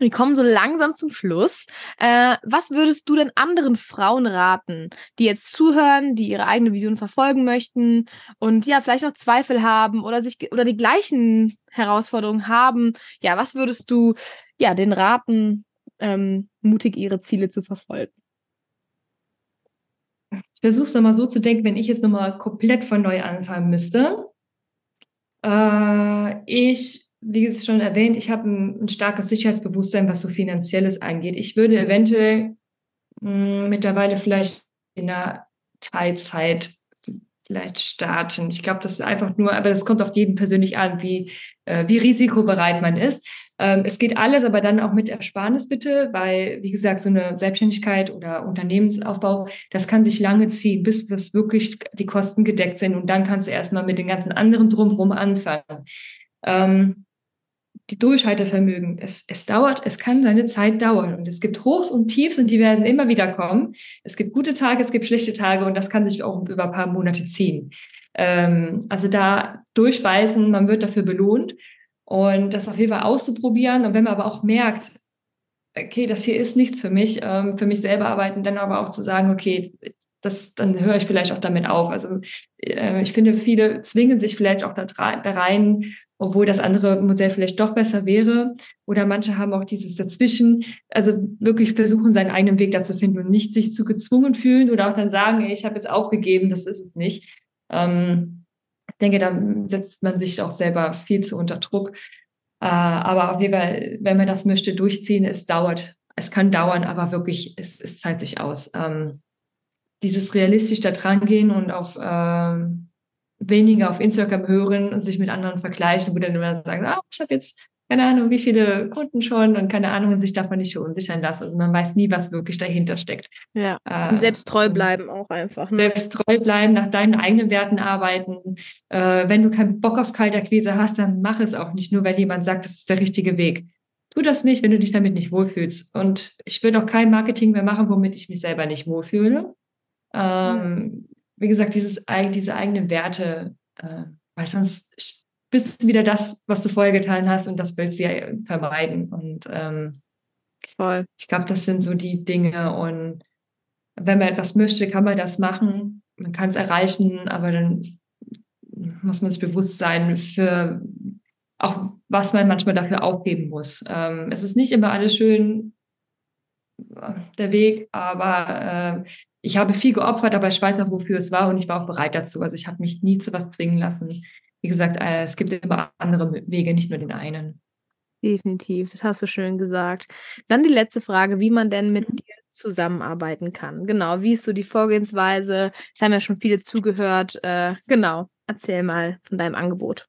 Wir kommen so langsam zum Schluss. Äh, was würdest du denn anderen Frauen raten, die jetzt zuhören, die ihre eigene Vision verfolgen möchten und ja, vielleicht noch Zweifel haben oder sich oder die gleichen Herausforderungen haben? Ja, was würdest du ja den raten, ähm, mutig ihre Ziele zu verfolgen? Ich versuche es nochmal so zu denken, wenn ich jetzt nochmal komplett von neu anfangen müsste. Äh, ich, wie es schon erwähnt, ich habe ein, ein, starkes Sicherheitsbewusstsein, was so Finanzielles angeht. Ich würde eventuell mh, hm, mittlerweile vielleicht in einer Teilzeit vielleicht starten. Ich glaube, das wäre einfach nur, aber das kommt auf jeden persönlich an, wie, äh, wie risikobereit man ist. Ähm, es geht alles, aber dann auch mit Ersparnis bitte, weil, wie gesagt, so eine Selbstständigkeit oder Unternehmensaufbau, das kann sich lange ziehen, bis bis wirklich die Kosten gedeckt sind und dann kannst du erstmal mit den ganzen anderen drumherum anfangen. Ähm, die Durchhaltevermögen, es, es dauert, es kann seine Zeit dauern und es gibt Hochs und Tiefs und die werden immer wieder kommen. Es gibt gute Tage, es gibt schlechte Tage und das kann sich auch über ein paar Monate ziehen. Ähm, also da durchbeißen, man wird dafür belohnt und das auf jeden Fall auszuprobieren und wenn man aber auch merkt, okay, das hier ist nichts für mich, ähm, für mich selber arbeiten, dann aber auch zu sagen, okay, das, dann höre ich vielleicht auch damit auf. Also äh, ich finde, viele zwingen sich vielleicht auch da, da rein, obwohl das andere Modell vielleicht doch besser wäre. Oder manche haben auch dieses Dazwischen. Also wirklich versuchen, seinen eigenen Weg da zu finden und nicht sich zu gezwungen fühlen oder auch dann sagen, ey, ich habe jetzt aufgegeben, das ist es nicht. Ähm, denke, da setzt man sich auch selber viel zu unter Druck. Äh, aber auf jeden Fall, wenn man das möchte, durchziehen, es dauert. Es kann dauern, aber wirklich, es, es zahlt sich aus. Ähm, dieses realistisch da dran gehen und auf ähm, weniger auf Instagram hören und sich mit anderen vergleichen, wo dann immer sagen, ah, ich habe jetzt keine Ahnung, wie viele Kunden schon und keine Ahnung, und sich davon nicht verunsichern lassen. Also man weiß nie, was wirklich dahinter steckt. Ja, äh, und selbst treu bleiben auch einfach. Ne? Selbst treu bleiben, nach deinen eigenen Werten arbeiten. Äh, wenn du keinen Bock auf Kalterquise hast, dann mach es auch nicht, nur weil jemand sagt, das ist der richtige Weg. Tu das nicht, wenn du dich damit nicht wohlfühlst. Und ich würde auch kein Marketing mehr machen, womit ich mich selber nicht wohlfühle. Ähm, wie gesagt, dieses, diese eigenen Werte, äh, weil sonst bist du wieder das, was du vorher getan hast und das willst du ja vermeiden. Und ähm, Voll. ich glaube, das sind so die Dinge. Und wenn man etwas möchte, kann man das machen. Man kann es erreichen, aber dann muss man sich bewusst sein, für auch was man manchmal dafür aufgeben muss. Ähm, es ist nicht immer alles schön, äh, der Weg, aber äh, ich habe viel geopfert, aber ich weiß auch, wofür es war und ich war auch bereit dazu. Also ich habe mich nie zu was zwingen lassen. Wie gesagt, äh, es gibt immer andere Wege, nicht nur den einen. Definitiv, das hast du schön gesagt. Dann die letzte Frage, wie man denn mit mhm. dir zusammenarbeiten kann. Genau, wie ist so die Vorgehensweise? Es haben ja schon viele zugehört. Äh, genau, erzähl mal von deinem Angebot.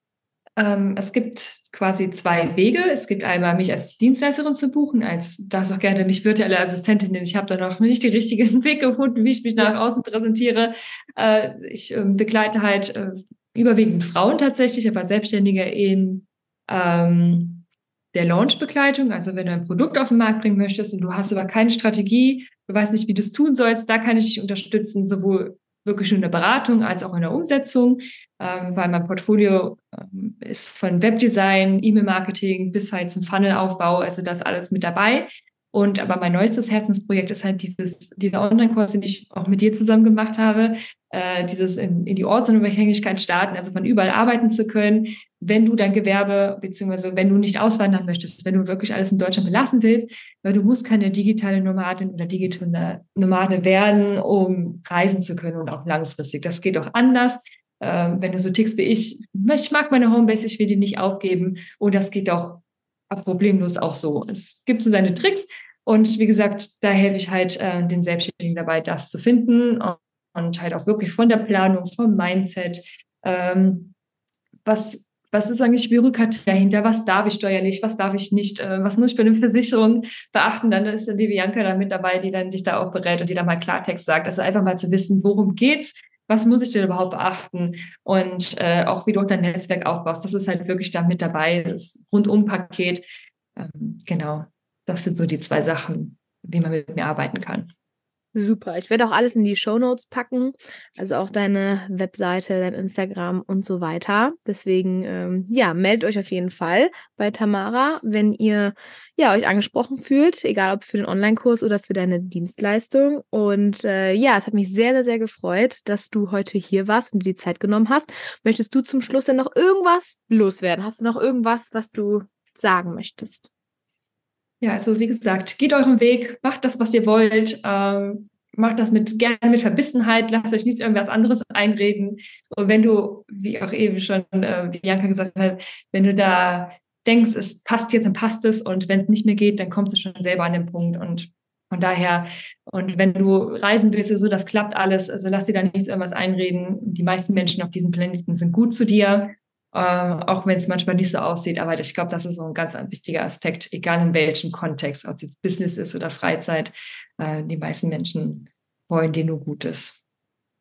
Ähm, es gibt quasi zwei Wege. Es gibt einmal, mich als Dienstleisterin zu buchen, als darfst auch gerne mich virtuelle Assistentin nennen. Ich habe da noch nicht den richtigen Weg gefunden, wie ich mich nach außen präsentiere. Äh, ich äh, begleite halt äh, überwiegend Frauen tatsächlich, aber Selbstständige in ähm, der Launch-Begleitung. Also wenn du ein Produkt auf den Markt bringen möchtest und du hast aber keine Strategie, du weißt nicht, wie du es tun sollst, da kann ich dich unterstützen, sowohl wirklich in der Beratung als auch in der Umsetzung, ähm, weil mein Portfolio ähm, ist von Webdesign, E-Mail-Marketing bis halt zum Funnelaufbau, also das alles mit dabei. Und aber mein neuestes Herzensprojekt ist halt dieses, dieser Online-Kurs, den ich auch mit dir zusammen gemacht habe, äh, dieses in, in die Ortsunabhängigkeit starten, also von überall arbeiten zu können, wenn du dein Gewerbe, beziehungsweise wenn du nicht auswandern möchtest, wenn du wirklich alles in Deutschland belassen willst, weil du musst keine digitale Nomadin oder digitale Nomade werden, um reisen zu können und auch langfristig. Das geht auch anders. Ähm, wenn du so tickst wie ich, ich mag meine Homebase, ich will die nicht aufgeben. Und das geht auch problemlos auch so. Es gibt so seine Tricks und wie gesagt, da helfe ich halt äh, den Selbstständigen dabei, das zu finden und, halt auch wirklich von der Planung, vom Mindset, ähm, was was ist eigentlich Bürokratie dahinter? Was darf ich steuerlich? Was darf ich nicht? Äh, was muss ich bei einer Versicherung beachten? Dann ist dann die Bianca da mit dabei, die dann dich da auch berät und die dann mal Klartext sagt. Also einfach mal zu wissen, worum geht's? Was muss ich denn überhaupt beachten? Und äh, auch wie du dein Netzwerk aufbaust. Das ist halt wirklich da mit dabei. Das Rundum-Paket. Ähm, genau. Das sind so die zwei Sachen, wie man mit mir arbeiten kann. Super. Ich werde auch alles in die Show Notes packen, also auch deine Webseite, dein Instagram und so weiter. Deswegen, ähm, ja, meldet euch auf jeden Fall bei Tamara, wenn ihr ja euch angesprochen fühlt, egal ob für den Online-Kurs oder für deine Dienstleistung. Und äh, ja, es hat mich sehr, sehr, sehr gefreut, dass du heute hier warst und dir die Zeit genommen hast. Möchtest du zum Schluss denn noch irgendwas loswerden? Hast du noch irgendwas, was du sagen möchtest? Ja, also wie gesagt, geht euren Weg, macht das, was ihr wollt, ähm, macht das mit gerne mit Verbissenheit, lasst euch nicht irgendwas anderes einreden. Und wenn du, wie auch eben schon äh, Bianca gesagt hat, wenn du da denkst, es passt jetzt, dann passt es und wenn es nicht mehr geht, dann kommst du schon selber an den Punkt und von daher, und wenn du reisen willst, so das klappt alles, also lass dir da nichts irgendwas einreden. Die meisten Menschen auf diesem Planeten sind gut zu dir äh, auch wenn es manchmal nicht so aussieht. Aber ich glaube, das ist so ein ganz wichtiger Aspekt, egal in welchem Kontext, ob es jetzt Business ist oder Freizeit. Äh, die meisten Menschen wollen dir nur Gutes.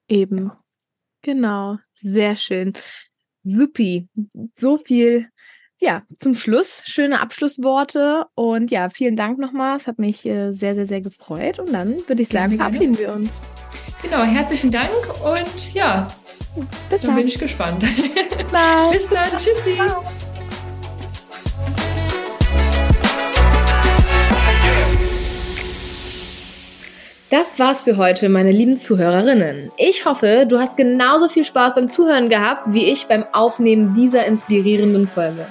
Eben. Ja. Genau. Sehr schön. Supi. So viel ja, zum Schluss schöne Abschlussworte und ja, vielen Dank nochmal. Es hat mich äh, sehr, sehr, sehr gefreut und dann würde ich sagen, verabschieden wir uns. Genau, herzlichen Dank und ja, bis dann. Dann bin ich gespannt. Bye. Bis dann. Tschüssi. Ciao. Das war's für heute, meine lieben Zuhörerinnen. Ich hoffe, du hast genauso viel Spaß beim Zuhören gehabt wie ich beim Aufnehmen dieser inspirierenden Folge.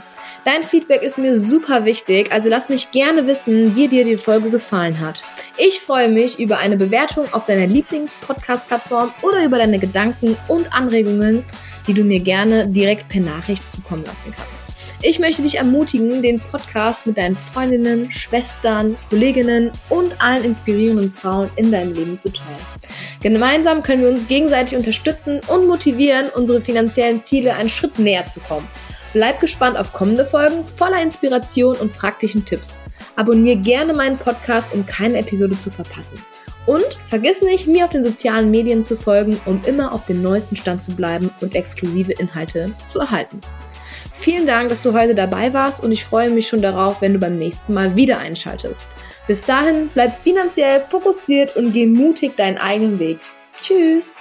Dein Feedback ist mir super wichtig, also lass mich gerne wissen, wie dir die Folge gefallen hat. Ich freue mich über eine Bewertung auf deiner Lieblings-Podcast-Plattform oder über deine Gedanken und Anregungen, die du mir gerne direkt per Nachricht zukommen lassen kannst. Ich möchte dich ermutigen, den Podcast mit deinen Freundinnen, Schwestern, Kolleginnen und allen inspirierenden Frauen in deinem Leben zu teilen. Gemeinsam können wir uns gegenseitig unterstützen und motivieren, unsere finanziellen Ziele einen Schritt näher zu kommen. Bleib gespannt auf kommende Folgen voller Inspiration und praktischen Tipps. Abonnier gerne meinen Podcast, um keine Episode zu verpassen. Und vergiss nicht, mir auf den sozialen Medien zu folgen, um immer auf dem neuesten Stand zu bleiben und exklusive Inhalte zu erhalten. Vielen Dank, dass du heute dabei warst und ich freue mich schon darauf, wenn du beim nächsten Mal wieder einschaltest. Bis dahin, bleib finanziell fokussiert und geh mutig deinen eigenen Weg. Tschüss!